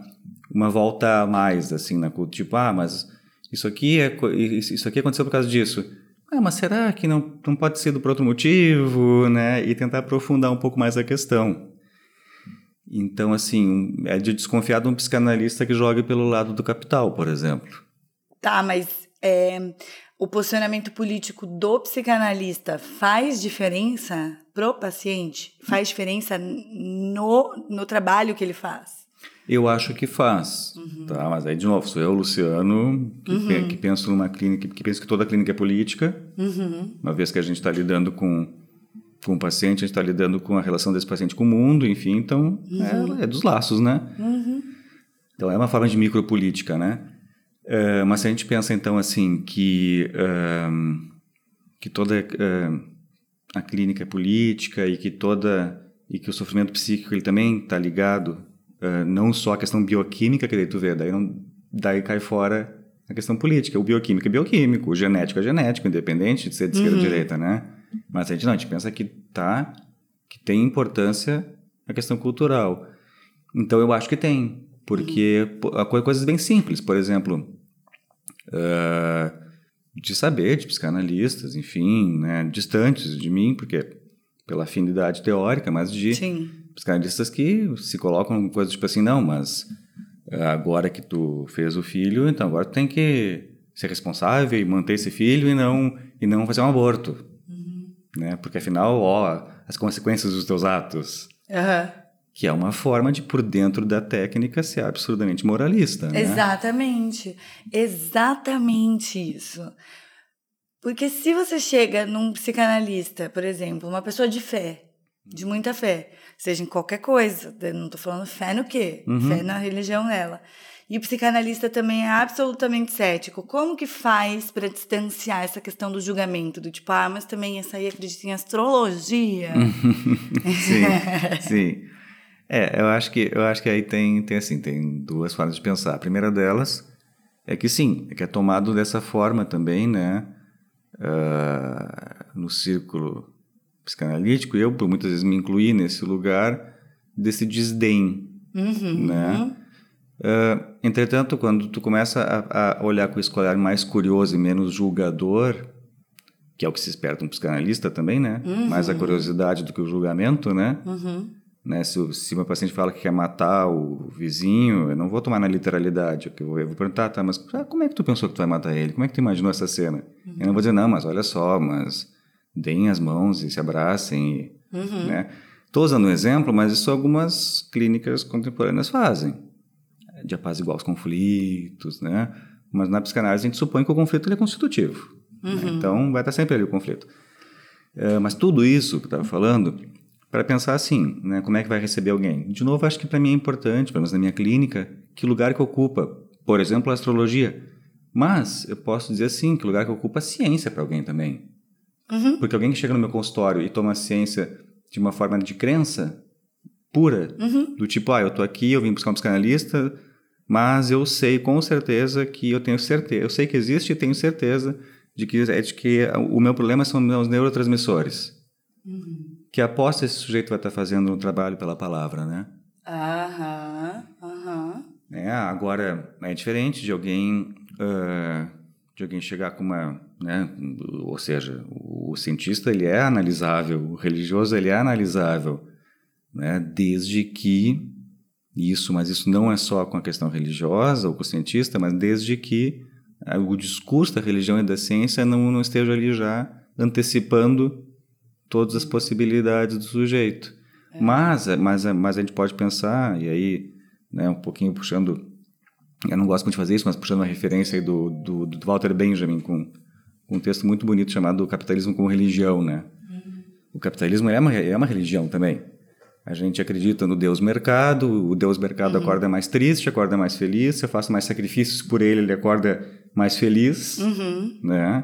uma volta a mais, assim, na cultura. Tipo, ah, mas isso aqui, é, isso aqui aconteceu por causa disso. Ah, mas será que não, não pode ser por outro motivo, né? E tentar aprofundar um pouco mais a questão. Então, assim, é de desconfiar de um psicanalista que jogue pelo lado do capital, por exemplo. Tá, mas é, o posicionamento político do psicanalista faz diferença pro paciente? Faz diferença no, no trabalho que ele faz? Eu acho que faz, uhum. tá? Mas aí, de novo, sou eu, Luciano, que, uhum. que penso numa clínica, que penso que toda clínica é política, uhum. uma vez que a gente está lidando com com o paciente, a gente está lidando com a relação desse paciente com o mundo, enfim, então uhum. é, é, dos laços, né? Uhum. Então é uma forma de micropolítica, né? Uh, mas se a gente pensa então assim que uh, que toda uh, a clínica é política e que toda e que o sofrimento psíquico ele também está ligado não só à questão bioquímica que daí tu vê, daí não daí cai fora a questão política, o bioquímico é bioquímico, o genético é genético, independente de ser de esquerda uhum. ou direita, né? Mas a gente não, a gente pensa que tá, que tem importância a questão cultural. Então eu acho que tem, porque uhum. coisas bem simples, por exemplo, uh, de saber de psicanalistas, enfim, né, distantes de mim, porque pela afinidade teórica, mas de Sim. Psicanalistas que se colocam coisas tipo assim, não, mas agora que tu fez o filho, então agora tu tem que ser responsável e manter esse filho e não e não fazer um aborto né? Porque afinal, ó, as consequências dos teus atos. Uhum. Que é uma forma de, por dentro da técnica, ser absurdamente moralista. Né? Exatamente. Exatamente isso. Porque se você chega num psicanalista, por exemplo, uma pessoa de fé, de muita fé, seja em qualquer coisa, não estou falando fé no quê? Uhum. Fé na religião dela. E o psicanalista também é absolutamente cético. Como que faz para distanciar essa questão do julgamento? Do tipo, ah, mas também essa aí acredita em astrologia. sim, sim. É, eu acho que, eu acho que aí tem, tem, assim, tem duas formas de pensar. A primeira delas é que sim, é que é tomado dessa forma também, né? Uh, no círculo psicanalítico, eu por muitas vezes me incluí nesse lugar desse desdém, uhum, né? Uhum. Uh, entretanto, quando tu começa a, a, olhar com esse olhar mais curioso e menos julgador, que é o que se espera de um psicanalista também, né? Uhum. Mais a curiosidade do que o julgamento, né? Uhum. né? Se, se meu paciente fala que quer matar o vizinho, eu não vou tomar na literalidade. Eu vou, eu vou perguntar, tá, mas ah, como é que tu pensou que tu vai matar ele? Como é que tu imaginou essa cena? Uhum. Eu não vou dizer, não, mas olha só, mas deem as mãos e se abracem, e, uhum. né? Estou usando um exemplo, mas isso algumas clínicas contemporâneas fazem, de apaziguar os conflitos, né? Mas na psicanálise a gente supõe que o conflito é constitutivo. Né? Uhum. Né? Então vai estar sempre ali o conflito. Uh, mas tudo isso que eu estava falando, para pensar assim, né? Como é que vai receber alguém? De novo, acho que para mim é importante, pelo menos na minha clínica, que lugar que ocupa, por exemplo, a astrologia. Mas eu posso dizer assim, que lugar que ocupa a ciência para alguém também. Uhum. Porque alguém que chega no meu consultório e toma a ciência de uma forma de crença pura, uhum. do tipo, ah, eu tô aqui, eu vim buscar um psicanalista, mas eu sei com certeza que eu tenho certeza, eu sei que existe e tenho certeza de que, é de que o meu problema são os neurotransmissores. Uhum. Que aposta esse sujeito vai estar fazendo um trabalho pela palavra, né? Aham, aham. É, agora, é diferente de alguém... Uh, de alguém chegar com uma, né, ou seja, o cientista ele é analisável, o religioso ele é analisável, né, desde que isso, mas isso não é só com a questão religiosa ou com o cientista, mas desde que eh, o discurso da religião e da ciência não, não esteja ali já antecipando todas as possibilidades do sujeito. É. Mas, mas, mas a gente pode pensar, e aí, né, um pouquinho puxando eu não gosto muito de fazer isso, mas puxando uma referência do, do, do Walter Benjamin com, um texto muito bonito chamado Capitalismo como Religião, né? Uhum. O capitalismo é uma, é uma religião também. A gente acredita no Deus mercado, o Deus mercado uhum. acorda mais triste, acorda mais feliz, se eu faço mais sacrifícios por ele, ele acorda mais feliz, uhum. né?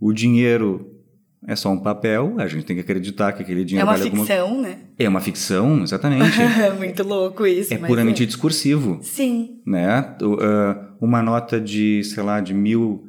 O dinheiro é só um papel, a gente tem que acreditar que aquele dinheiro É uma vale ficção, alguma... né? É uma ficção, exatamente. é muito louco isso. É puramente é. discursivo. Sim. Né? Uh, uma nota de, sei lá, de mil.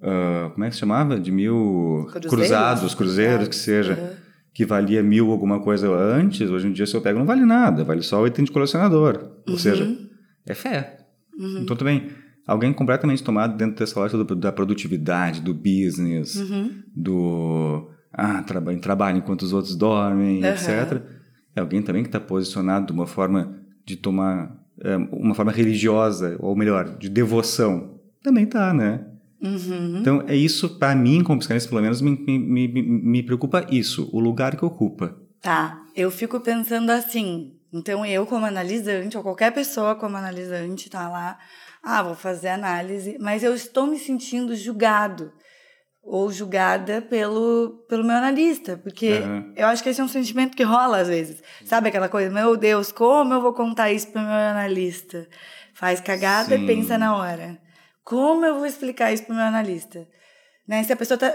Uh, como é que se chamava? De mil cruzeiros, cruzados, cruzeiros, que seja. Uhum. Que valia mil alguma coisa antes, hoje em dia, se eu pego, não vale nada, vale só o item de colecionador. Ou uhum. seja, é fé. Uhum. Então também alguém completamente tomado dentro dessa loja do, da produtividade, do business, uhum. do ah, traba trabalho enquanto os outros dormem, etc. É alguém também que está posicionado de uma forma de tomar é, uma forma religiosa, ou melhor, de devoção. Também tá, né? Uhum. Então, é isso, para mim, como psicanalista, pelo menos, me, me, me, me preocupa isso, o lugar que ocupa. Tá, eu fico pensando assim, então eu como analisante, ou qualquer pessoa como analisante, tá lá, ah, vou fazer análise, mas eu estou me sentindo julgado ou julgada pelo, pelo meu analista, porque uhum. eu acho que esse é um sentimento que rola às vezes. Sabe aquela coisa, meu Deus, como eu vou contar isso para meu analista? Faz cagada Sim. e pensa na hora. Como eu vou explicar isso para o meu analista? Né? Se a pessoa tá.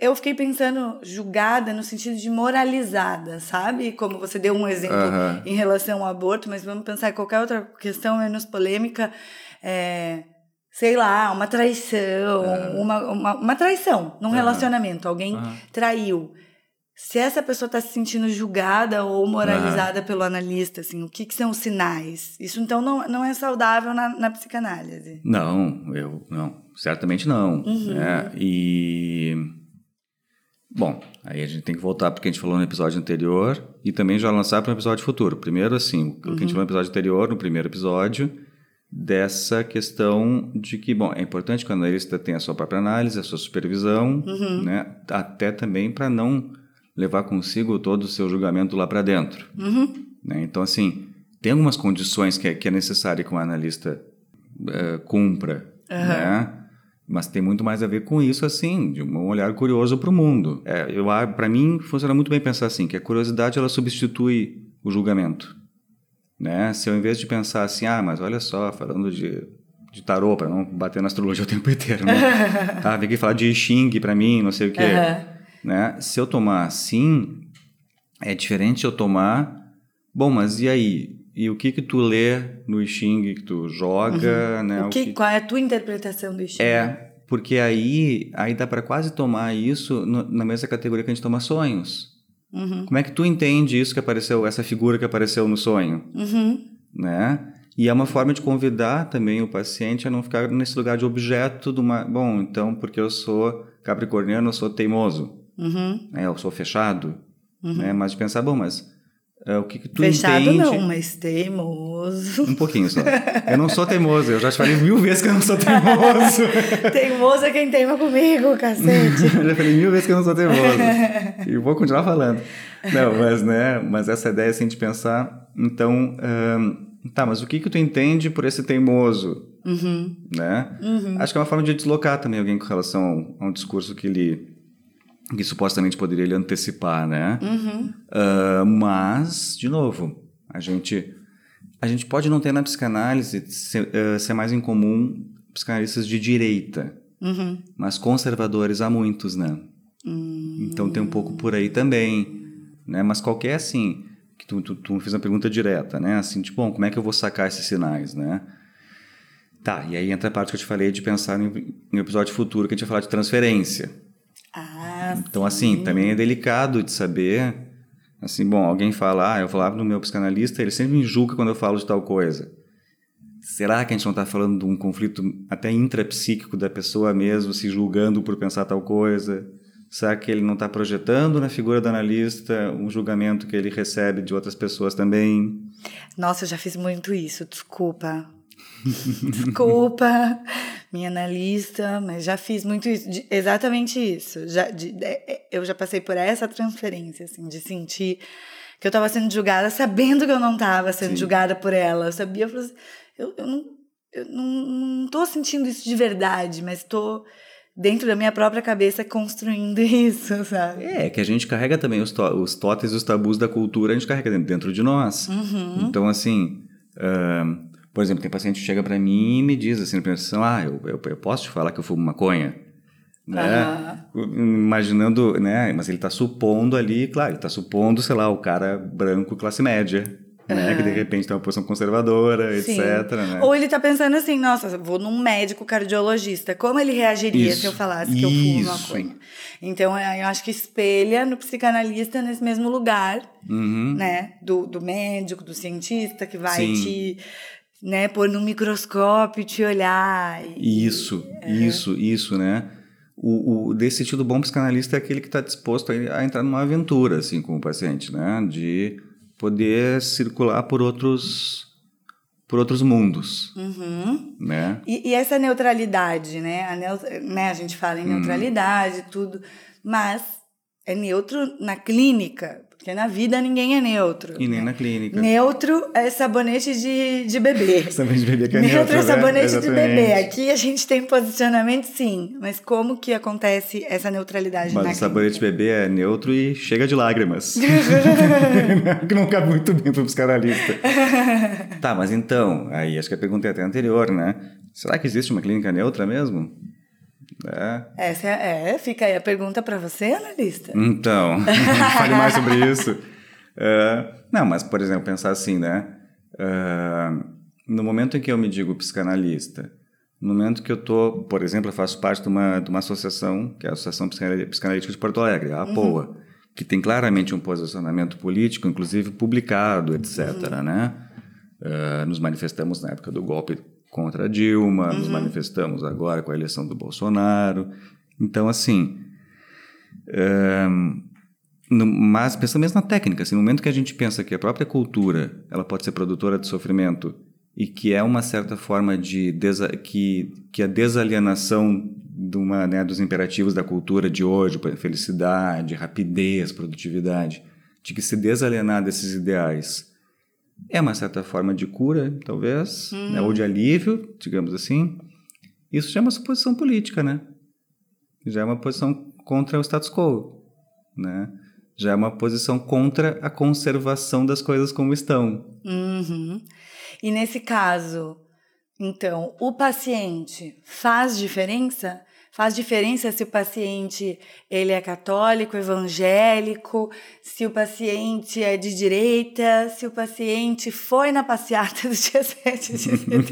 Eu, fiquei pensando julgada no sentido de moralizada, sabe? Como você deu um exemplo uhum. em relação ao aborto, mas vamos pensar em qualquer outra questão menos polêmica é, sei lá, uma traição, é. uma, uma, uma, traição num uhum. relacionamento, alguém uhum. traiu. Se essa pessoa está se sentindo julgada ou moralizada uhum. pelo analista, assim, o que, que, são os sinais? Isso então não, não é saudável na, na psicanálise. Não, eu não, certamente não. Uhum. Né? E bom, aí a gente tem que voltar porque a gente falou no episódio anterior e também já lançar para o episódio futuro. Primeiro, assim, o que a gente uhum. falou no episódio anterior, no primeiro episódio, dessa questão de que, bom, é importante que o analista tenha a sua própria análise, a sua supervisão, uhum. né? até também para não levar consigo todo o seu julgamento lá para dentro. Uhum. Né? Então, assim, tem algumas condições que é, que é necessário que o analista uh, cumpra, uhum. né? mas tem muito mais a ver com isso, assim, de um olhar curioso para o mundo. É, para mim, funciona muito bem pensar assim, que a curiosidade ela substitui o julgamento. Né? Se eu, em vez de pensar assim, ah, mas olha só, falando de, de tarô, para não bater na astrologia o tempo inteiro, né? ah, vem aqui falar de Xing para mim, não sei o quê. Uhum. Né? Se eu tomar assim, é diferente eu tomar, bom, mas e aí? E o que que tu lê no Xing que tu joga, uhum. né? O que, o que, Qual é a tua interpretação do Xing? É, porque aí, aí dá para quase tomar isso no, na mesma categoria que a gente toma sonhos. Uhum. Como é que tu entende isso que apareceu, essa figura que apareceu no sonho? Uhum. Né? E é uma forma de convidar também o paciente a não ficar nesse lugar de objeto de uma. Bom, então, porque eu sou capricorniano, eu sou teimoso. Uhum. Né? Eu sou fechado. Uhum. Né? Mas de pensar, bom, mas Uh, o que, que tu Fechado entende? não, mas teimoso. Um pouquinho só. Eu não sou teimoso, eu já te falei mil vezes que eu não sou teimoso. teimoso é quem teima comigo, cacete. eu já falei mil vezes que eu não sou teimoso. e vou continuar falando. Não, mas, né, mas essa ideia assim de pensar, então, tá, mas o que que tu entende por esse teimoso? Uhum. Né? Uhum. Acho que é uma forma de deslocar também alguém com relação a um discurso que ele que supostamente poderia ele antecipar, né? Uhum. Uh, mas, de novo, a gente a gente pode não ter na psicanálise ser, uh, ser mais incomum psicanalistas de direita, uhum. mas conservadores há muitos, né? Uhum. Então tem um pouco por aí também, né? Mas qualquer assim que tu, tu, tu fez uma pergunta direta, né? Assim, tipo, bom, como é que eu vou sacar esses sinais, né? Tá, e aí entra a parte que eu te falei de pensar um episódio futuro que a gente vai falar de transferência. Ah, então, assim, também é delicado de saber. Assim, bom, alguém fala, ah, eu falava no meu psicanalista, ele sempre me julga quando eu falo de tal coisa. Será que a gente não está falando de um conflito até intrapsíquico da pessoa mesmo se julgando por pensar tal coisa? Será que ele não está projetando na figura do analista um julgamento que ele recebe de outras pessoas também? Nossa, eu já fiz muito isso, desculpa. Desculpa, minha analista, mas já fiz muito isso, de, exatamente isso. Já, de, de, é, eu já passei por essa transferência, assim, de sentir que eu estava sendo julgada, sabendo que eu não estava sendo Sim. julgada por ela. Eu sabia, eu, assim, eu, eu, não, eu não, não tô sentindo isso de verdade, mas estou dentro da minha própria cabeça construindo isso, sabe? É, que a gente carrega também os, os tótems e os tabus da cultura, a gente carrega dentro, dentro de nós. Uhum. Então, assim. Uh, por exemplo, tem paciente que chega para mim e me diz assim, assim ah, eu, eu, eu, posso te falar que eu fumo maconha? Né? Uhum. Imaginando, né? Mas ele está supondo ali, claro, ele está supondo, sei lá, o cara branco classe média. Né? Que de repente tem uma posição conservadora, Sim. etc. Né? Ou ele está pensando assim, nossa, vou num médico cardiologista, como ele reagiria Isso. se eu falasse que eu fumo maconha? Então, eu acho que espelha no psicanalista nesse mesmo lugar, uhum. né? Do, do médico, do cientista que vai Sim. te né, pôr no microscópio, te olhar. E... Isso, é. isso, isso, né? O, o, desse sentido, bom psicanalista é aquele que está disposto a, a, entrar numa aventura, assim, com o paciente, né? De poder circular por outros por outros mundos, uhum. né? E, e, essa neutralidade, né? A, né? a gente fala em hum. neutralidade, tudo, mas é neutro na clínica, porque na vida ninguém é neutro. E nem na clínica. Neutro é sabonete de, de bebê. sabonete de bebê que é neutro. Neutro é sabonete né? de bebê. Aqui a gente tem posicionamento sim, mas como que acontece essa neutralidade mas na o sabonete de bebê é neutro e chega de lágrimas. que não cabe muito bem para o psicanalista. tá, mas então, aí acho que a pergunta é até anterior, né? Será que existe uma clínica neutra mesmo? É. Essa é, é, fica aí a pergunta para você, analista. Então, fale mais sobre isso. Uh, não, mas, por exemplo, pensar assim, né? Uh, no momento em que eu me digo psicanalista, no momento que eu tô, por exemplo, eu faço parte de uma, de uma associação, que é a Associação Psicanalítica de Porto Alegre, a APOA, uhum. que tem claramente um posicionamento político, inclusive publicado, etc., uhum. né? Uh, nos manifestamos na época do golpe contra a Dilma, uhum. nos manifestamos agora com a eleição do Bolsonaro. Então, assim. É, no, mas pensando mesmo na técnica, assim, no momento que a gente pensa que a própria cultura ela pode ser produtora de sofrimento e que é uma certa forma de desa, que, que a desalienação de uma, né, dos imperativos da cultura de hoje, felicidade, rapidez, produtividade, de que se desalienar desses ideais é uma certa forma de cura, talvez, uhum. né, ou de alívio, digamos assim. Isso já é uma suposição política, né? Já é uma posição contra o status quo, né? Já é uma posição contra a conservação das coisas como estão. Uhum. E nesse caso, então, o paciente faz diferença? Faz diferença se o paciente ele é católico, evangélico, se o paciente é de direita, se o paciente foi na passeata do dia 7 de setembro.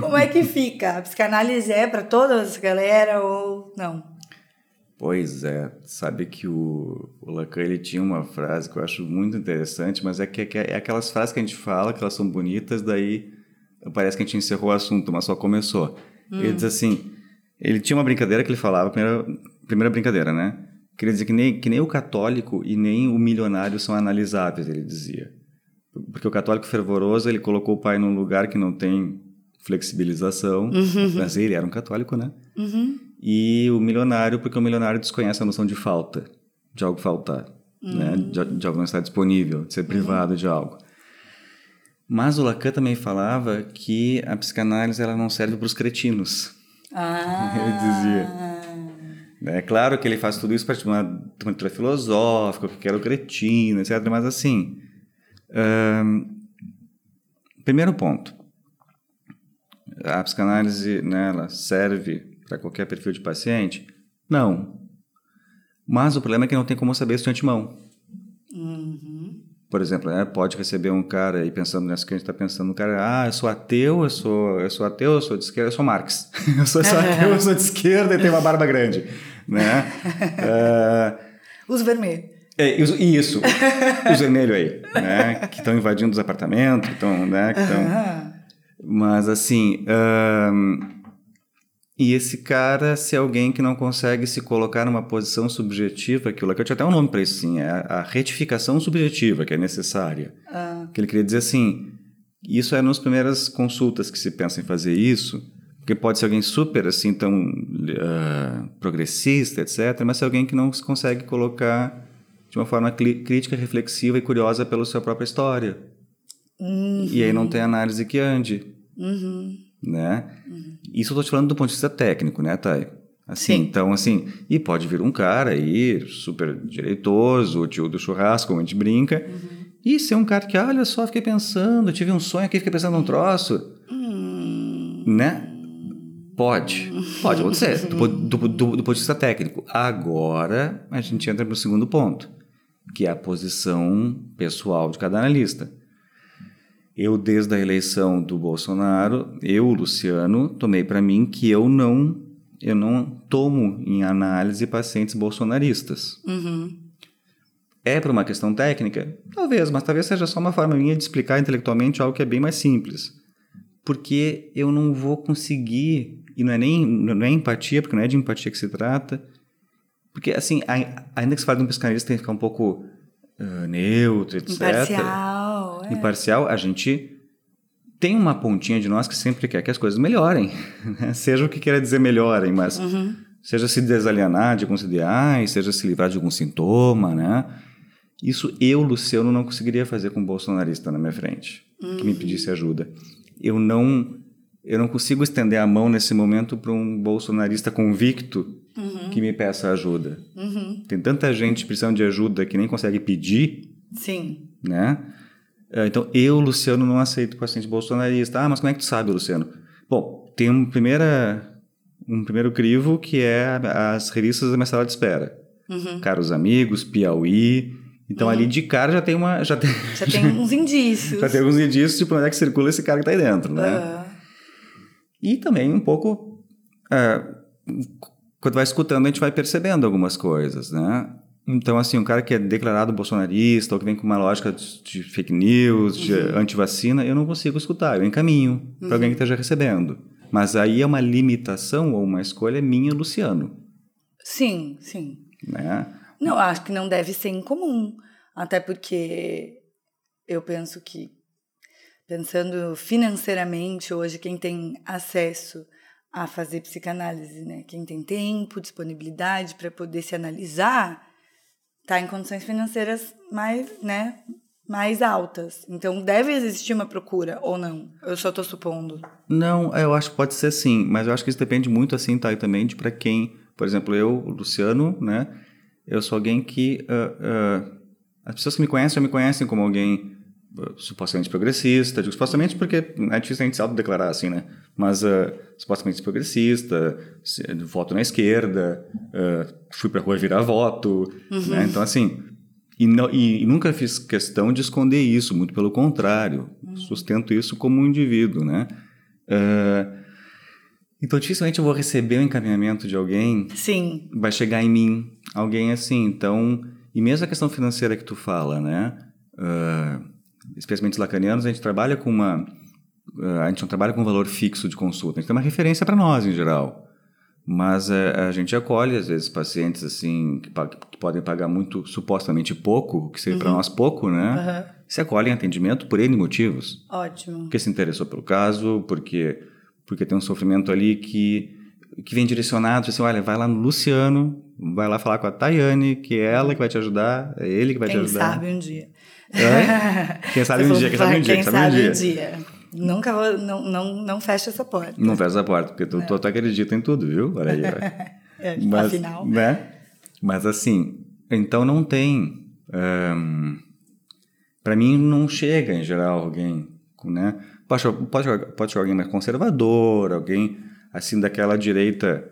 Como é que fica? A psicanálise é para toda essa galera ou não? Pois é, sabe que o, o Lacan ele tinha uma frase que eu acho muito interessante, mas é que é, é aquelas frases que a gente fala, que elas são bonitas, daí parece que a gente encerrou o assunto, mas só começou. Hum. Ele diz assim: ele tinha uma brincadeira que ele falava, primeira, primeira brincadeira, né? Queria dizer que nem, que nem o católico e nem o milionário são analisáveis, ele dizia. Porque o católico fervoroso, ele colocou o pai num lugar que não tem flexibilização, uhum. mas ele era um católico, né? Uhum. E o milionário, porque o milionário desconhece a noção de falta, de algo faltar, uhum. né? De, de, algo não estar disponível, de ser privado de algo. Mas o Lacan também falava que a psicanálise ela não serve para os cretinos. Ah. Ele dizia. É claro que ele faz tudo isso para uma, uma leitura filosófica, que era o cretino, etc. Mas assim, primeiro ponto, a psicanálise né, serve para qualquer perfil de paciente? Não. Mas o problema é que não tem como saber isso de antemão. Por exemplo, né, pode receber um cara e pensando nessa que a gente está pensando, um cara, ah, eu sou ateu, eu sou, eu sou ateu, eu sou de esquerda, eu sou Marx. eu sou, sou ateu, eu sou de esquerda e tenho uma barba grande, né? uh, Os vermelhos. É, isso, os vermelhos aí, né? Que estão invadindo os apartamentos, que estão, né? Que tão... Mas assim, um, e esse cara, se é alguém que não consegue se colocar numa posição subjetiva, aquilo que eu tinha até um nome para isso, sim, é a retificação subjetiva que é necessária. Ah. Que ele queria dizer assim, isso é nas primeiras consultas que se pensa em fazer isso, porque pode ser alguém super assim tão uh, progressista, etc, mas é alguém que não consegue colocar de uma forma crítica, reflexiva e curiosa pela sua própria história. Uhum. E aí não tem análise que ande. Uhum. Né? Isso eu estou te falando do ponto de vista técnico, né, Thay? Assim, Sim. então, assim, e pode vir um cara aí, super direitoso, o tio do churrasco, como a gente brinca, uhum. e ser um cara que, olha só, fiquei pensando, tive um sonho aqui, fiquei pensando num troço. Uhum. Né? Pode, pode acontecer, do, do, do, do ponto de vista técnico. Agora, a gente entra no segundo ponto que é a posição pessoal de cada analista. Eu, desde a eleição do Bolsonaro, eu, Luciano, tomei para mim que eu não, eu não tomo em análise pacientes bolsonaristas. Uhum. É por uma questão técnica? Talvez, mas talvez seja só uma forma minha de explicar intelectualmente algo que é bem mais simples. Porque eu não vou conseguir, e não é nem não é empatia, porque não é de empatia que se trata, porque, assim, ainda que se fale de um psicanalista tem que ficar um pouco uh, neutro, etc. Imparcial. É. Imparcial, a gente tem uma pontinha de nós que sempre quer que as coisas melhorem. Né? seja o que queira dizer melhorem, mas uhum. seja se desalienar de alguns ideais, seja se livrar de algum sintoma, né? Isso eu, Luciano, não conseguiria fazer com um bolsonarista na minha frente, uhum. que me pedisse ajuda. Eu não eu não consigo estender a mão nesse momento para um bolsonarista convicto uhum. que me peça ajuda. Uhum. Tem tanta gente precisando de ajuda que nem consegue pedir. Sim. Né? É, então, eu, Luciano, não aceito paciente bolsonarista. Ah, mas como é que tu sabe, Luciano? Bom, tem um, primeira, um primeiro crivo que é as revistas da minha sala de espera. Uhum. Caros amigos, Piauí. Então, ali de cara já tem uma... Já tem, já tem uns indícios. já tem alguns indícios de onde é que circula esse cara que está aí dentro, né? E também um pouco, é, quando vai escutando, a gente vai percebendo algumas coisas, né? Então, assim, um cara que é declarado bolsonarista ou que vem com uma lógica de, fake news, de uhum. antivacina, eu não consigo escutar, eu encaminho uhum. para alguém que esteja recebendo. Mas aí é uma limitação ou uma escolha minha, Luciano. Sim, sim. Né? Não, acho que não deve ser incomum. Até porque eu penso que pensando financeiramente hoje, quem tem acesso a fazer psicanálise, né? Quem tem tempo, disponibilidade para poder se analisar, está em condições financeiras mais, né, mais altas. Então deve existir uma procura ou não? Eu só estou supondo. Não, eu acho que pode ser sim, mas eu acho que isso depende muito assim, tá, também de para quem, por exemplo, eu, Luciano, né? Eu sou alguém que uh, uh, as pessoas que me conhecem já me conhecem como alguém supostamente progressista, digo supostamente porque é difícil a gente se autodeclarar assim, né? Mas uh, supostamente progressista, voto na esquerda, uh, fui pra rua virar voto, uhum. né? Então, assim, e, não, e, e, nunca fiz questão de esconder isso, muito pelo contrário, uhum. sustento isso como um indivíduo, né? Uh, então, dificilmente eu vou receber o um encaminhamento de alguém. Sim. Vai chegar em mim alguém assim. Então, e mesmo a questão financeira que tu fala, né? Uh, especialmente os lacanianos, a gente trabalha com uma. A gente não trabalha com um valor fixo de consulta, a gente tem uma referência para nós em geral. Mas é, a gente acolhe, às vezes, pacientes assim que, que podem pagar muito, supostamente pouco, que seria uhum. para nós pouco, né? Uhum. Se acolhem em atendimento por N motivos. Ótimo. Porque se interessou pelo caso, porque, porque tem um sofrimento ali que, que vem direcionado, assim, olha, vai lá no Luciano, vai lá falar com a Tayane, que é ela que vai te ajudar, é ele que vai Quem te ajudar. Quem sabe um dia. Quem sabe um dia, quem sabe um dia, quem sabe um dia. Nunca vou, não, não, não fecha essa porta. Não fecha essa porta, porque tu, tu, tu acredita em tudo, viu? Olha aí. é, Mas, afinal. Né? Mas assim, então não tem. Um, para mim não chega em geral alguém, né? Pode, pode, pode ser alguém mais conservador, alguém assim daquela direita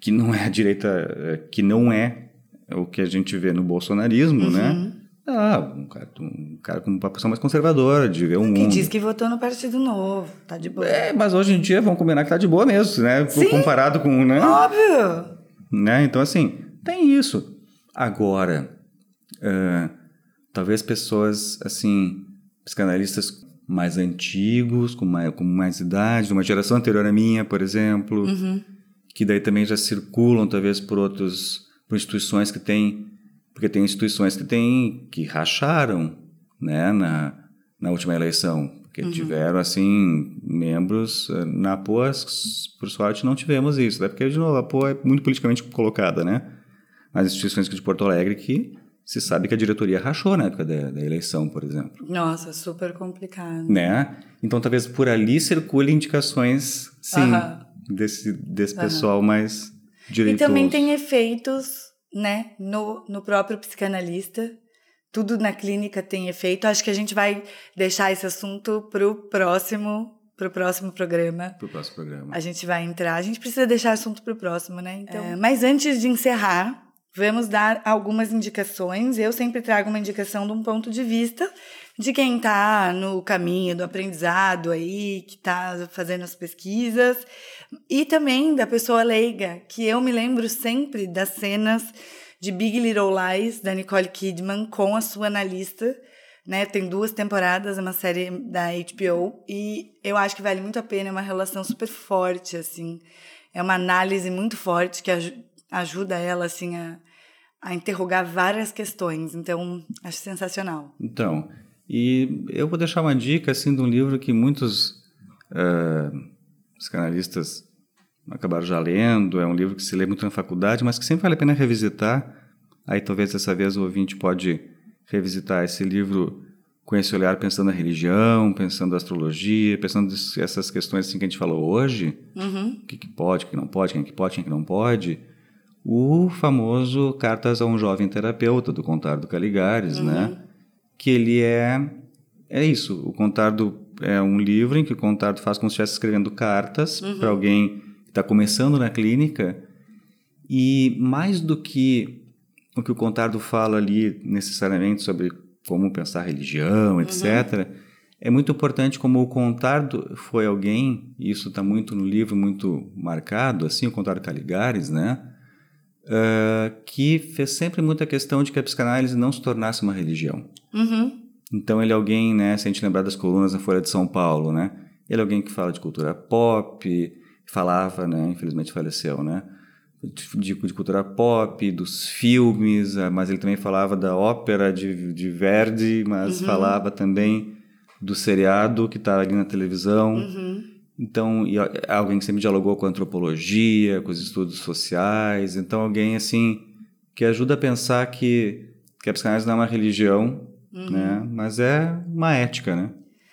que não é a direita, eh, que não é o que a gente vê no bolsonarismo, né? uhum. né? Ah, um cara, um cara com uma posição mais conservadora, de ver o mundo. Que diz que votou no Partido Novo, tá de boa. É, mas hoje em dia vamos combinar que tá de boa mesmo, né? Sim, Comparado com, né? Óbvio! Né? Então, assim, tem isso. Agora, uh, talvez pessoas, assim, psicanalistas mais antigos, com mais, com mais idade, de uma geração anterior à minha, por exemplo, uhum. que daí também já circulam, talvez, por outros, por instituições que têm porque tem instituições que têm que racharam, né, na, na última eleição, que uhum. tiveram assim membros eh, na Poa, por sorte não tivemos isso, né? Porque de novo a Poa é muito politicamente colocada, né? As instituições de Porto Alegre que se sabe que a diretoria rachou na época da, da eleição, por exemplo. Nossa, super complicado. Né? Então talvez por ali circule indicações, sim, uhum. desse, desse uhum. pessoal mais direitoso. E também tem efeitos né, no, no próprio psicanalista. Tudo na clínica tem efeito. Acho que a gente vai deixar esse assunto para o próximo para o próximo programa. Para o próximo programa. A gente vai entrar. A gente precisa deixar assunto para o próximo, né? Então, é, mas antes de encerrar, vamos dar algumas indicações. Eu sempre trago uma indicação de um ponto de vista de quem está no caminho do aprendizado aí, que está fazendo as pesquisas, e também da pessoa leiga, que eu me lembro sempre das cenas de Big Little Lies, da Nicole Kidman, com a sua analista, né? Tem duas temporadas, é uma série da HBO, e eu acho que vale muito a pena, é uma relação super forte, assim. É uma análise muito forte que aj ajuda ela, assim, a, a interrogar várias questões. Então, acho sensacional. Então, e eu vou deixar uma dica assim de um livro que muitos uh, psicanalistas acabaram já lendo. É um livro que se lê muito na faculdade, mas que sempre vale a pena revisitar. Aí talvez dessa vez o ouvinte pode revisitar esse livro com esse olhar pensando na religião, pensando na astrologia, pensando essas questões assim que a gente falou hoje. Uhum. O que, que pode, o que não pode, quem é que pode, quem é que não pode. O famoso Cartas a um Jovem Terapeuta, do Contardo Caligares, né? uhum. né? Que ele é é isso. O Contardo é um livro em que o Contardo faz como se estivesse escrevendo cartas uhum. para alguém que está começando na clínica. E mais do que o que o Contardo fala ali necessariamente sobre como pensar religião, etc., uhum. é muito importante como o Contardo foi alguém, e isso está muito no livro, muito marcado, assim, o Contardo Caligares, né? Uh, que fez sempre muita questão de que a psicanálise não se tornasse uma religião. Uhum. Então ele é alguém, né, se a gente lembrar das colunas da Folha de São Paulo, né? Ele é alguém que fala de cultura pop, falava, né, infelizmente faleceu, né? De, de, cultura pop, dos filmes, ah, mas ele também falava da ópera de, de Verdi, mas uhum. falava também do seriado que está ali na televisão. Uhum. Então, é alguém que sempre dialogou com a antropologia, com os estudos sociais. Então, alguém assim que ajuda a pensar que, que a psicanálise não é uma religião, uhum. né? Mas é uma ética, né?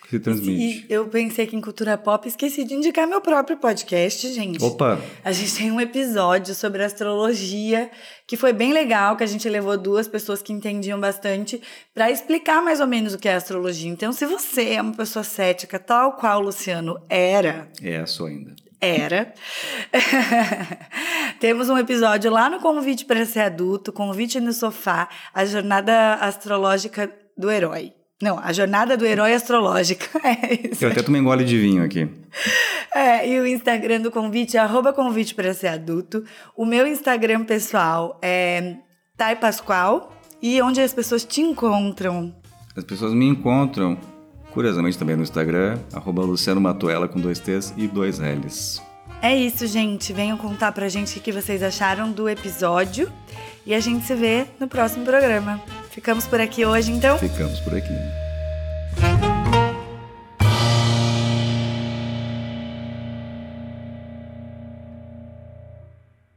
Que se transmite. E eu pensei aqui em cultura pop esqueci de indicar meu próprio podcast, gente. Opa! A gente tem um episódio sobre astrologia que foi bem legal, que a gente levou duas pessoas que entendiam bastante para explicar mais ou menos o que é astrologia. Então, se você é uma pessoa cética, tal qual o Luciano era. É, sou ainda era. Temos um episódio lá no Convite para Ser Adulto, Convite no Sofá, a jornada astrológica do herói. Não, a jornada do herói astrológica. É isso. Eu até tomei um gole de vinho aqui. É, e o Instagram do convite é arroba convite para ser adulto. O meu Instagram pessoal é Thay Pascoal. E onde as pessoas te encontram? As pessoas me encontram, curiosamente também no Instagram, arroba Luciano Matuela com dois T's e dois L's. É isso, gente. Venham contar pra gente o que vocês acharam do episódio e a gente se vê no próximo programa. Ficamos por aqui hoje, então? Ficamos por aqui.